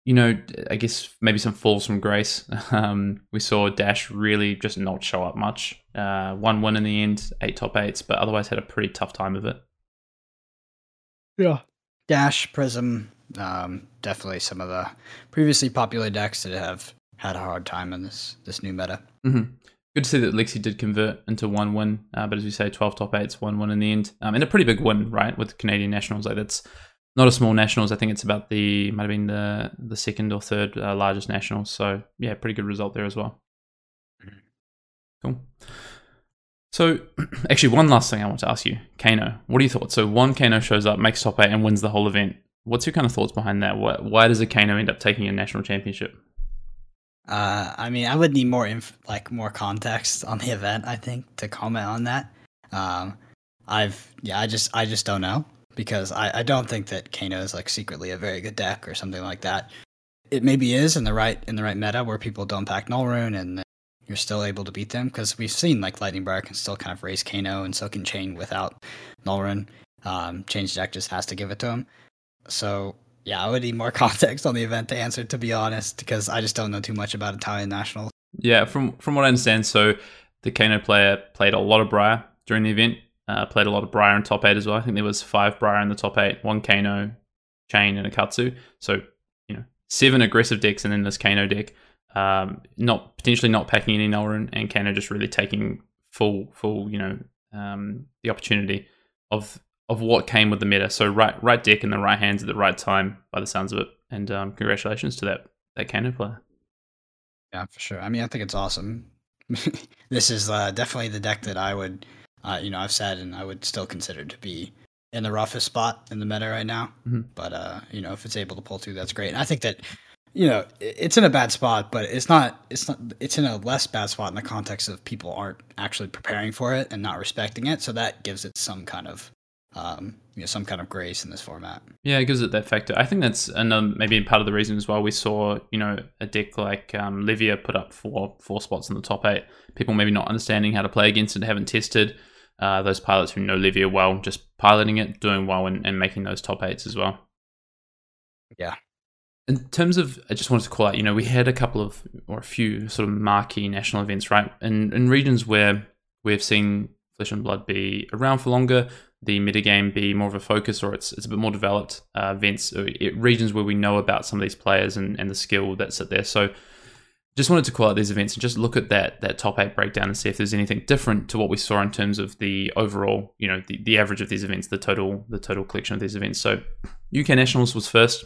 you know, I guess maybe some falls from grace. Um, we saw Dash really just not show up much. Uh, one win in the end, eight top eights, but otherwise had a pretty tough time of it.
Yeah. Dash, Prism, um, definitely some of the previously popular decks that have had a hard time in this this new meta.
hmm Good to see that Lexi did convert into one win, uh, but as we say, 12 top eights, one win in the end. Um, and a pretty big win, right, with Canadian Nationals. Like that's not a small Nationals. I think it's about the, might have been the, the second or third uh, largest Nationals. So, yeah, pretty good result there as well. Cool. So, actually, one last thing I want to ask you, Kano. What are your thoughts? So, one Kano shows up, makes top eight, and wins the whole event. What's your kind of thoughts behind that? Why, why does a Kano end up taking a national championship?
Uh, I mean, I would need more inf- like more context on the event. I think to comment on that. Um, I've yeah, I just I just don't know because I I don't think that Kano is like secretly a very good deck or something like that. It maybe is in the right in the right meta where people don't pack Null Rune and you're still able to beat them because we've seen like Lightning Briar can still kind of raise Kano and so can Chane without Null Rune. Um, Chane's deck just has to give it to him. So yeah, I would need more context on the event to answer, to be honest, because I just don't know too much about Italian nationals.
Yeah, from from what I understand, so the Kano player played a lot of Briar during the event. Uh, played a lot of Briar in top eight as well. I think there was five Briar in the top eight, one Kano, Chane, and a Katsu. So you know, seven aggressive decks, and then this Kano deck. Um, not potentially not packing any Null Rune, and Kano just really taking full full you know um, the opportunity of of what came with the meta. So right right deck in the right hands at the right time, by the sounds of it. And um, congratulations to that that Kano player.
Yeah, for sure. I mean, I think it's awesome. this is uh, definitely the deck that I would, uh, you know, I've said and I would still consider to be in the roughest spot in the meta right now.
Mhm.
But uh, you know, if it's able to pull through, that's great. And I think that, you know, it's in a bad spot, but it's not. It's not. It's in a less bad spot in the context of people aren't actually preparing for it and not respecting it. So that gives it some kind of, um, you know, some kind of grace in this format.
Yeah, it gives it that factor. I think that's another maybe part of the reason as well. We saw you know a deck like um, Levia put up four four spots in the top eight. People maybe not understanding how to play against it, haven't tested. Uh, those pilots who know Levia well, just piloting it, doing well, and, and making those top eights as well.
Yeah.
In terms of, I just wanted to call out, you know, we had a couple of, or a few sort of marquee national events, right? In, in regions where we've seen Flesh and Blood be around for longer, the metagame be more of a focus or it's, it's a bit more developed uh, events, uh, it, regions where we know about some of these players and, and the skill that's at there. So just wanted to call out these events and just look at that that top eight breakdown and see if there's anything different to what we saw in terms of the overall, you know, the, the average of these events, the total the total collection of these events. So UK Nationals was first,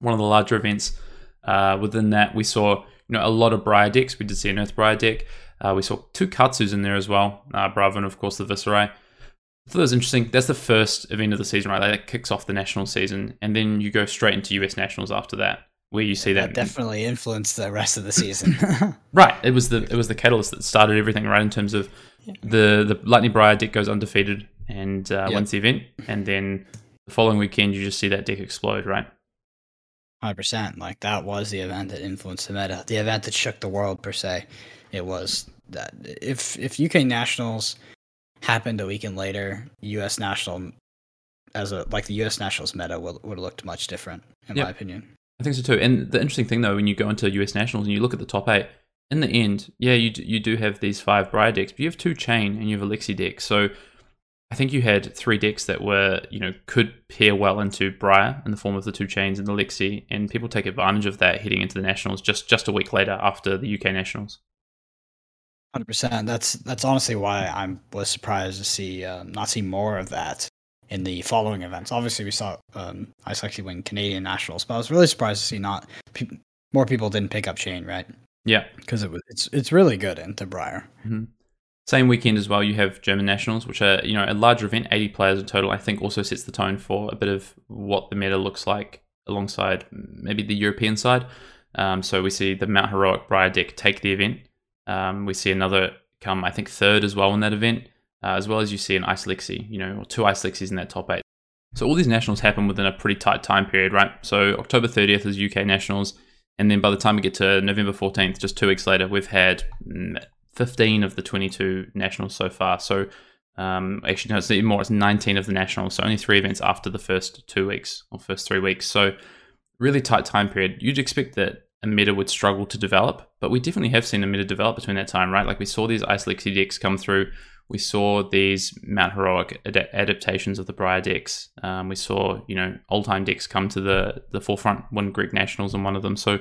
one of the larger events. Uh, within that, we saw you know a lot of Briar decks. We did see an Earth Briar deck. Uh, we saw two Katsus in there as well. Uh, Bravo and of course the Viserai. I thought that was interesting. That's the first event of the season, right? That kicks off the national season, and then you go straight into US Nationals after that, where you see that,
That definitely influenced the rest of the season.
Right. It was the it was the catalyst that started everything, right? In terms of the the Lightning Briar deck goes undefeated and uh,
Yeah.
wins the event, and then the following weekend you just see that deck explode, right?
Hundred percent. Like that was the event that influenced the meta. The event that shook the world per se. It was that if if UK nationals happened a weekend later, US national as a like the US nationals meta would would have looked much different in
Yep.
my opinion.
I think so too. And the interesting thing though, when you go into US Nationals and you look at the top eight, in the end, yeah, you do, you do have these five Briar decks, but you have two Chane and you have a Lexi deck. So I think you had three decks that were, you know, could pair well into Briar in the form of the two Chanes and the Lexi, and people take advantage of that heading into the Nationals just just a week later after the UK Nationals.
Hundred percent. That's that's honestly why I was surprised to see uh, not see more of that in the following events. Obviously, we saw um, Ice Lexi win Canadian nationals, but I was really surprised to see not pe- more people didn't pick up Chane right
Yeah.
because it was it's it's really good into Briar.
Same weekend as well, you have German nationals, which are you know a larger event, 80 players in total. I think also sets the tone for a bit of what the meta looks like alongside maybe the European side. Um, so we see the Mount Heroic Briar deck take the event. Um, we see another come, I think, third as well in that event, uh, as well as you see an Ice Lexi, you know, or two Ice Lexies in that top eight. So all these nationals happen within a pretty tight time period, right? So October 30th is UK nationals. And then by the time we get to November 14th, just two weeks later, we've had mm, 15 of the 22 nationals so far. So um, actually, no, it's more, it's 19 of the nationals. So only three events after the first two weeks or first three weeks. So really tight time period. You'd expect that meta would struggle to develop, but we definitely have seen meta develop between that time, right? Like we saw these Ice Lexi decks come through. We saw these Mount Heroic ad- adaptations of the Briar decks. Um, we saw, you know, Oldhim decks come to the the forefront, win Greek nationals in one of them. So,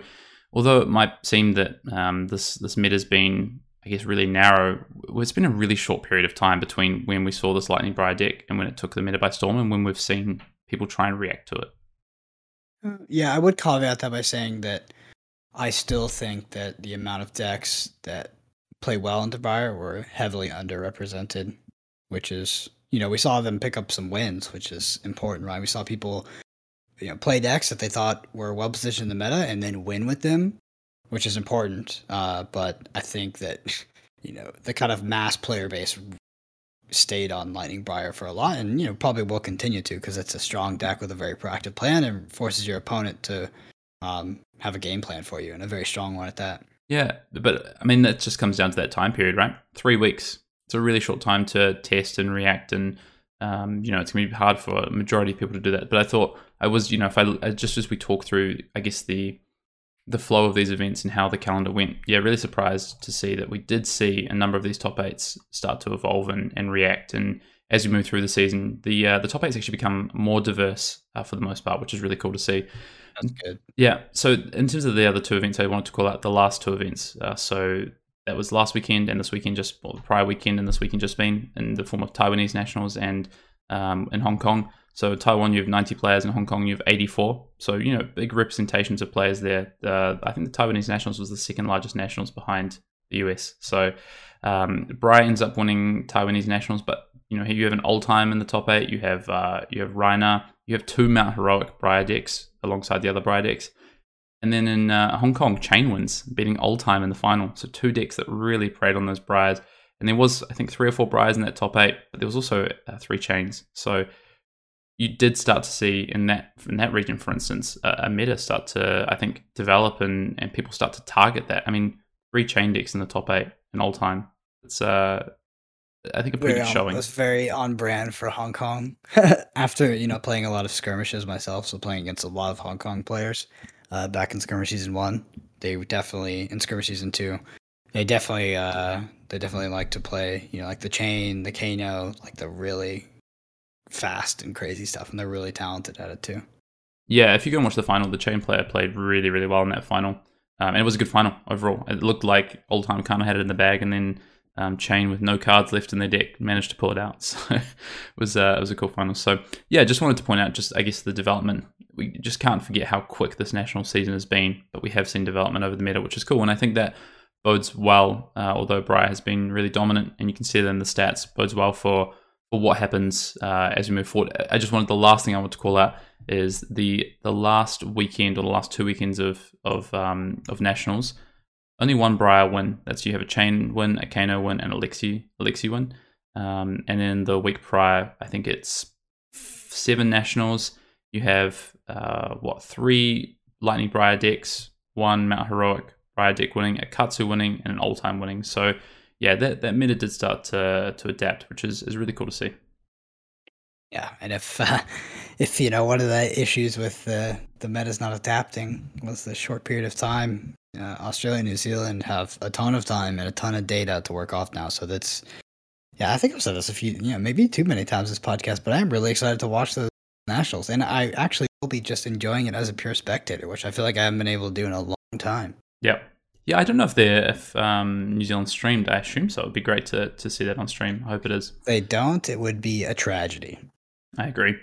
although it might seem that um, this this meta's been, I guess, really narrow, it's been a really short period of time between when we saw this Lightning Briar deck and when it took the meta by storm, and when we've seen people try and react to it.
Yeah, I would caveat that by saying that I still think that the amount of decks that play well in Briar were heavily underrepresented, which is, you know, we saw them pick up some wins, which is important, right? We saw people, you know, play decks that they thought were well positioned in the meta and then win with them, which is important. Uh, but I think that, you know, the kind of mass player base stayed on Lightning Briar for a lot and, you know, probably will continue to because it's a strong deck with a very proactive plan and forces your opponent to um, have a game plan for you and a very strong one at that.
Yeah, but I mean, that just comes down to that time period, right? Three weeks. It's a really short time to test and react, and um, you know, it's going to be hard for a majority of people to do that. But I thought I was, you know, if I just as we talk through, I guess the the flow of these events and how the calendar went, yeah, really surprised to see that we did see a number of these top eights start to evolve and, and react. And as we move through the season, the uh, the top eights actually become more diverse uh, for the most part, which is really cool to see.
That's good.
Yeah. So in terms of the other two events, I wanted to call out the last two events. Uh, so that was last weekend and this weekend, just prior weekend and this weekend just been in the form of Taiwanese nationals and um, in Hong Kong. So Taiwan, you have 90 players. In Hong Kong, you have 84. So you know, big representations of players there. Uh, I think the Taiwanese nationals was the second largest nationals behind the US. So um, Briar ends up winning Taiwanese nationals, but you know, here you have an Oldhim in the top eight. You have uh, you have Rhinar. You have two Mount Heroic Briar decks alongside the other Briar decks. And then in uh, Hong Kong, Chane wins, beating Oldhim in the final. So two decks that really preyed on those Briars. And there was, I think, three or four Briars in that top eight, but there was also uh, three Chanes. So you did start to see in that in that region, for instance, a, a meta start to, I think, develop and, and people start to target that. I mean, three Chane decks in the top eight in Oldhim. It's uh, I think a pretty
very
good
on,
showing.
It was very on brand for Hong Kong. After you know playing a lot of skirmishes myself, so playing against a lot of Hong Kong players uh, back in skirmish season one, they definitely in skirmish season two, they definitely uh, they definitely like to play you know like the Chane, the Kano, like the really fast and crazy stuff, and they're really talented at it too.
Yeah, if you go and watch the final, the Chane player played really really well in that final, um, and it was a good final overall. It looked like Oldhim kind of had it in the bag, and then um, Chane with no cards left in their deck managed to pull it out. So it was uh, it was a cool final. So yeah, just wanted to point out just I guess the development. We just can't forget how quick this national season has been, but we have seen development over the meta, which is cool. And I think that bodes well. Uh, although Briar has been really dominant, and you can see that in the stats, bodes well for for what happens uh, as we move forward. I just wanted the last thing I want to call out is the the last weekend or the last two weekends of of um, of nationals only one Briar win. That's you have a Chane win, a Kano win, and a Lexi, Lexi win. Um, and then the week prior, I think it's seven nationals. You have uh, what three Lightning Briar decks, one Mount Heroic Briar deck winning, a Katsu winning, and an Oldhim winning. So yeah, that that meta did start to to adapt, which is is really cool to see.
Yeah, and if uh, if you know one of the issues with the the meta's not adapting was the short period of time uh, Australia and New Zealand have a ton of time and a ton of data to work off now. So that's, yeah, I think I've said this a few, you know, maybe too many times this podcast, but I'm really excited to watch the nationals. And I actually will be just enjoying it as a pure spectator, which I feel like I haven't been able to do in a long time.
Yep. Yeah, I don't know if they're if um, New Zealand streamed. I assume so. It'd be great to to see that on stream. I hope it is.
If they don't, it would be a tragedy.
I agree.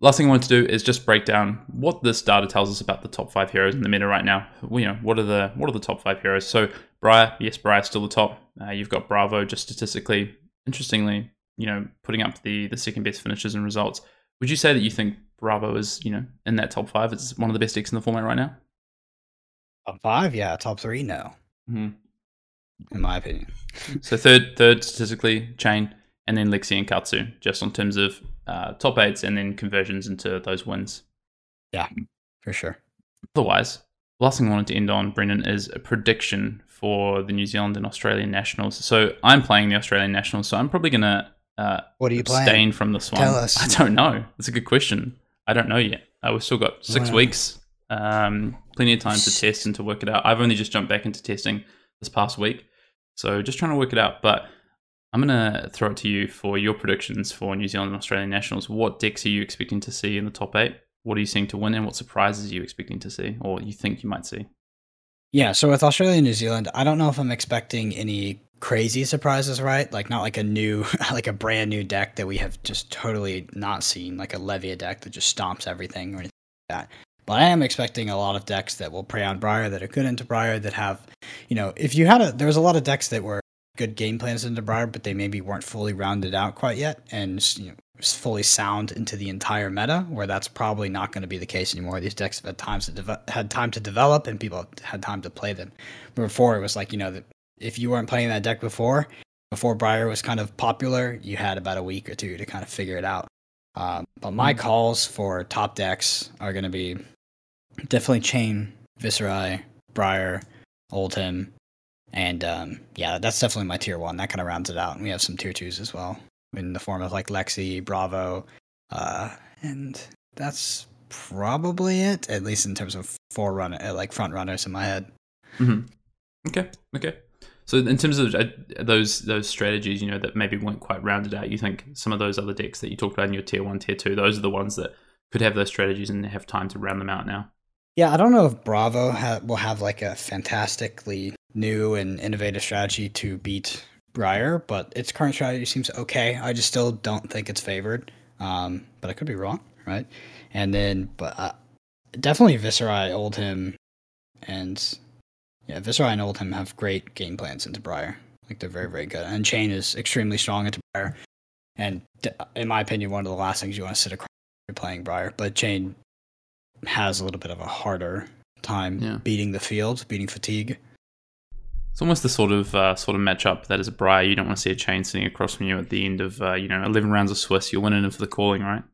Last thing I wanted to do is just break down what this data tells us about the top five heroes in the meta right now. You know, what are the what are the top five heroes? So Briar, yes, Briar's still the top. Uh, you've got Bravo just statistically. Interestingly, you know, putting up the the second best finishes and results. Would you say that you think Bravo is, you know, in that top five? It's one of the best decks in the format right now.
Top five, yeah. Top three, no.
Mm-hmm.
In my opinion.
so third, third statistically, Chane, and then Lexi and Katsu, just on terms of uh, top eights and then conversions into those wins.
Yeah, for sure.
Otherwise, last thing I wanted to end on, Brendan, is a prediction for the New Zealand and Australian nationals. So I'm playing the Australian nationals, so I'm probably gonna uh,
what are you
abstain
playing?
from this one.
Tell us.
I don't know. That's a good question. I don't know yet. Uh, we've still got six
Wow.
weeks, um, plenty of time to test and to work it out. I've only just jumped back into testing this past week, so just trying to work it out. But I'm gonna throw it to you for your predictions for New Zealand and Australian nationals. What decks are you expecting to see in the top eight? What are you seeing to win, and what surprises are you expecting to see, or you think you might see?
Yeah, so with Australia and New Zealand, I don't know if I'm expecting any crazy surprises, right? Like not like a new like a brand new deck that we have just totally not seen, like a Levia deck that just stomps everything or anything like that. But I am expecting a lot of decks that will prey on Briar that are good into Briar that have, you know, if you had a there was a lot of decks that were good game plans into Briar, but they maybe weren't fully rounded out quite yet and you know fully sound into the entire meta, where that's probably not going to be the case anymore. These decks have had times to deve- had time to develop, and people had time to play them. But before it was like you know that if you weren't playing that deck before, before Briar was kind of popular, you had about a week or two to kind of figure it out. Um, but my calls for top decks are going to be definitely Chane, Viserai, Briar, Oldhim, and um, yeah, that's definitely my tier one. That kind of rounds it out. And we have some tier twos as well in the form of like Lexi, Bravo, uh, and that's probably it. At least in terms of forerunner, uh, like front runners in my head.
hmm Okay, okay. So in terms of uh, those those strategies, you know, that maybe weren't quite rounded out, you think some of those other decks that you talked about in your tier one, tier two, those are the ones that could have those strategies and have time to round them out now.
Yeah, I don't know if Bravo ha- will have like a fantastically new and innovative strategy to beat Briar, but its current strategy seems okay. I just still don't think it's favored, um, but I could be wrong, right? And then, but uh, definitely Viserai, Oldhim, and yeah, Viserai and Oldhim have great game plans into Briar. Like they're very, very good. And Chane is extremely strong into Briar, and in my opinion, one of the last things you want to sit across when you're playing Briar. But Chane has a little bit of a harder time
Yeah.
beating the field, beating fatigue.
It's almost the sort of uh, sort of matchup that is a Briar. You don't want to see a Chane sitting across from you at the end of uh, you know eleven rounds of Swiss. You're winning it for the calling, right?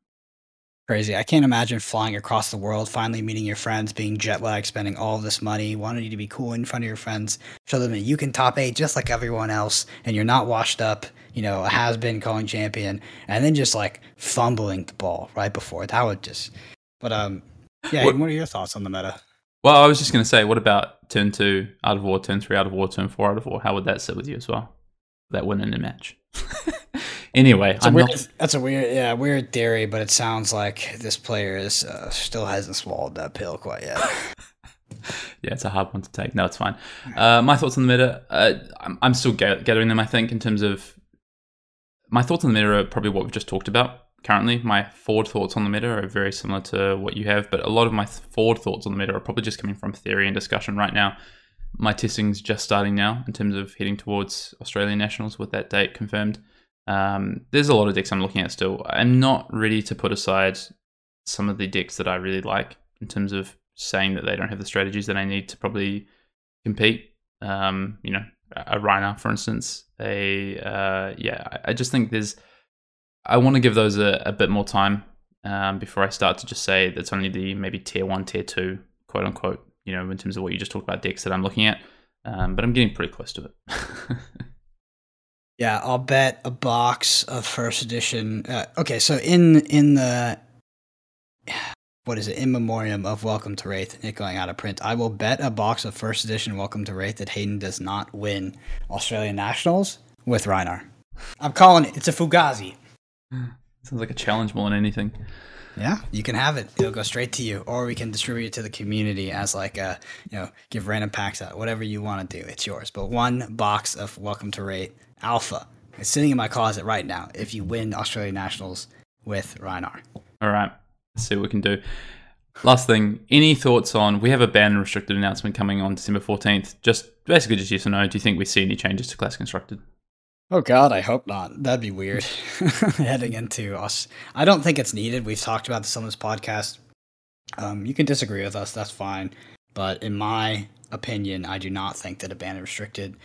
Crazy. I can't imagine flying across the world, finally meeting your friends, being jet lagged, spending all this money, wanting you to be cool in front of your friends, show them that you can top eight just like everyone else, and you're not washed up, you know, a has been calling champion, and then just like fumbling the ball right before. That would just. But um, yeah.
What-
What, are your thoughts on the meta?
Well, I was just going to say, what about turn two out of war, turn three out of war, turn four out of war? How would that sit with you as well? That win in a match. anyway,
That's a
I'm
weird.
not.
That's a weird, yeah, weird theory, but it sounds like this player is uh, still hasn't swallowed that pill quite yet.
Yeah, it's a hard one to take. No, it's fine. Uh, my thoughts on the meta. Uh, I'm, I'm still gathering them. I think in terms of my thoughts on the meta are probably what we've just talked about. Currently, my forward thoughts on the meta are very similar to what you have, but a lot of my forward thoughts on the meta are probably just coming from theory and discussion right now. My testing's just starting now in terms of heading towards Australian nationals with that date confirmed. Um, there's a lot of decks I'm looking at still. I'm not ready to put aside some of the decks that I really like in terms of saying that they don't have the strategies that I need to probably compete. Um, you know, a Rhinar, for instance. A uh, yeah, I just think there's. I want to give those a, a bit more time um, before I start to just say that's only the maybe tier one, tier two, quote unquote. You know, in terms of what you just talked about decks that I'm looking at. Um, but I'm getting pretty close to it.
Yeah, I'll bet a box of first edition. Uh, okay, so in in the what is it in memoriam of Welcome to Rathe it going out of print, I will bet a box of first edition Welcome to Rathe that Hayden does not win Australian Nationals with Rhinar. I'm calling it. It's a fugazi.
Sounds like a challenge more than anything.
Yeah, you can have it. It'll go straight to you, or we can distribute it to the community as like a you know give random packs out. Whatever you want to do, it's yours. But one box of Welcome to Rathe Alpha is sitting in my closet right now. If you win Australian Nationals with Rhinar,
All right, let's see what we can do. Last thing, any thoughts on we have a ban restricted announcement coming on December 14th? Just basically just yes or no. Do you think we see any changes to class constructed?
Oh God, I hope not. That'd be weird. Heading into us, I don't think it's needed. We've talked about this on this podcast. Um, you can disagree with us. That's fine. But in my opinion, I do not think that a ban and restricted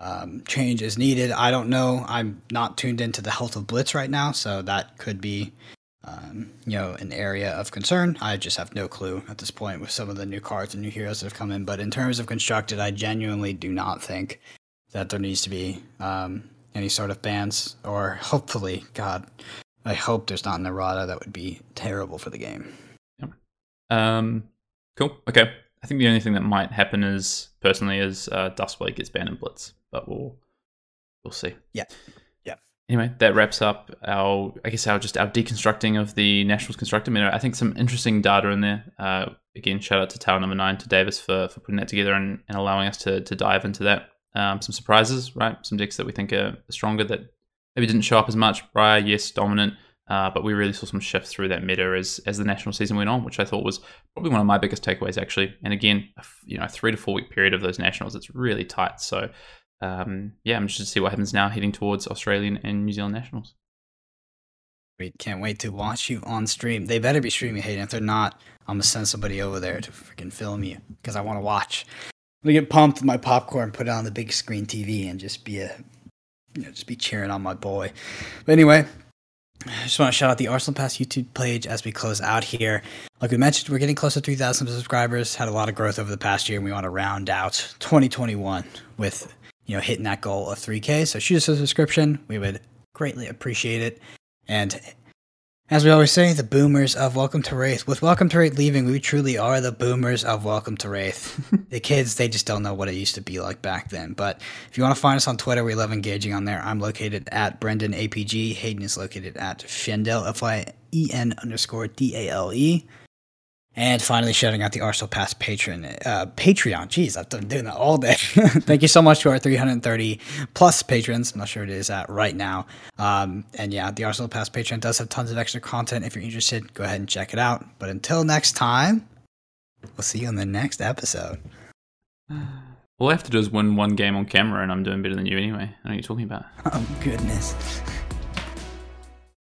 um, change is needed. I don't know. I'm not tuned into the health of Blitz right now, so that could be, um, you know, an area of concern. I just have no clue at this point with some of the new cards and new heroes that have come in. But in terms of constructed, I genuinely do not think that there needs to be um, any sort of bans, or hopefully, God, I hope there's not an errata. That would be terrible for the game.
Yeah. Um. Cool. Okay. I think the only thing that might happen is personally is uh, Duskblade gets banned in Blitz, but we'll we'll see.
Yeah. Yeah.
Anyway, that wraps up our I guess our just our deconstructing of the Nationals constructor meta. I think some interesting data in there. Uh, again, shout out to Tower Number Nine to Davis for for putting that together and, and allowing us to to dive into that. Um, some surprises, right? Some decks that we think are stronger that maybe didn't show up as much. Briar, yes, dominant. Uh, but we really saw some shifts through that meta as as the national season went on, which I thought was probably one of my biggest takeaways actually. And again, you know, three to four week period of those nationals, it's really tight. So um, yeah, I'm interested to see what happens now heading towards Australian and New Zealand nationals.
We can't wait to watch you on stream. They better be streaming, Hayden. If they're not, I'm gonna send somebody over there to freaking film you because I want to watch. Gonna get pumped with my popcorn, put it on the big screen TV, and just be a, you know, just be cheering on my boy. But anyway, I just want to shout out the Arsenal Pass YouTube page as we close out here. Like we mentioned, we're getting close to 3,000 subscribers. Had a lot of growth over the past year, and we want to round out 2021 with you know hitting that goal of 3K. So shoot us a subscription. We would greatly appreciate it. And as we always say, the boomers of Welcome to Rathe. With Welcome to Rathe leaving, we truly are the boomers of Welcome to Rathe. the kids, they just don't know what it used to be like back then. But if you want to find us on Twitter, we love engaging on there. I'm located at Brendan APG. Hayden is located at Fiendale, F Y E N underscore D A L E. And finally, shouting out the Arsenal Pass patron, uh, Patreon. Jeez, I've been doing that all day. Thank you so much to our 330 plus patrons. I'm not sure it is at right now. Um, and yeah, the Arsenal Pass Patreon does have tons of extra content. If you're interested, go ahead and check it out. But until next time, we'll see you on the next episode.
All I have to do is win one game on camera, and I'm doing better than you anyway. I know what you're talking about.
Oh, goodness.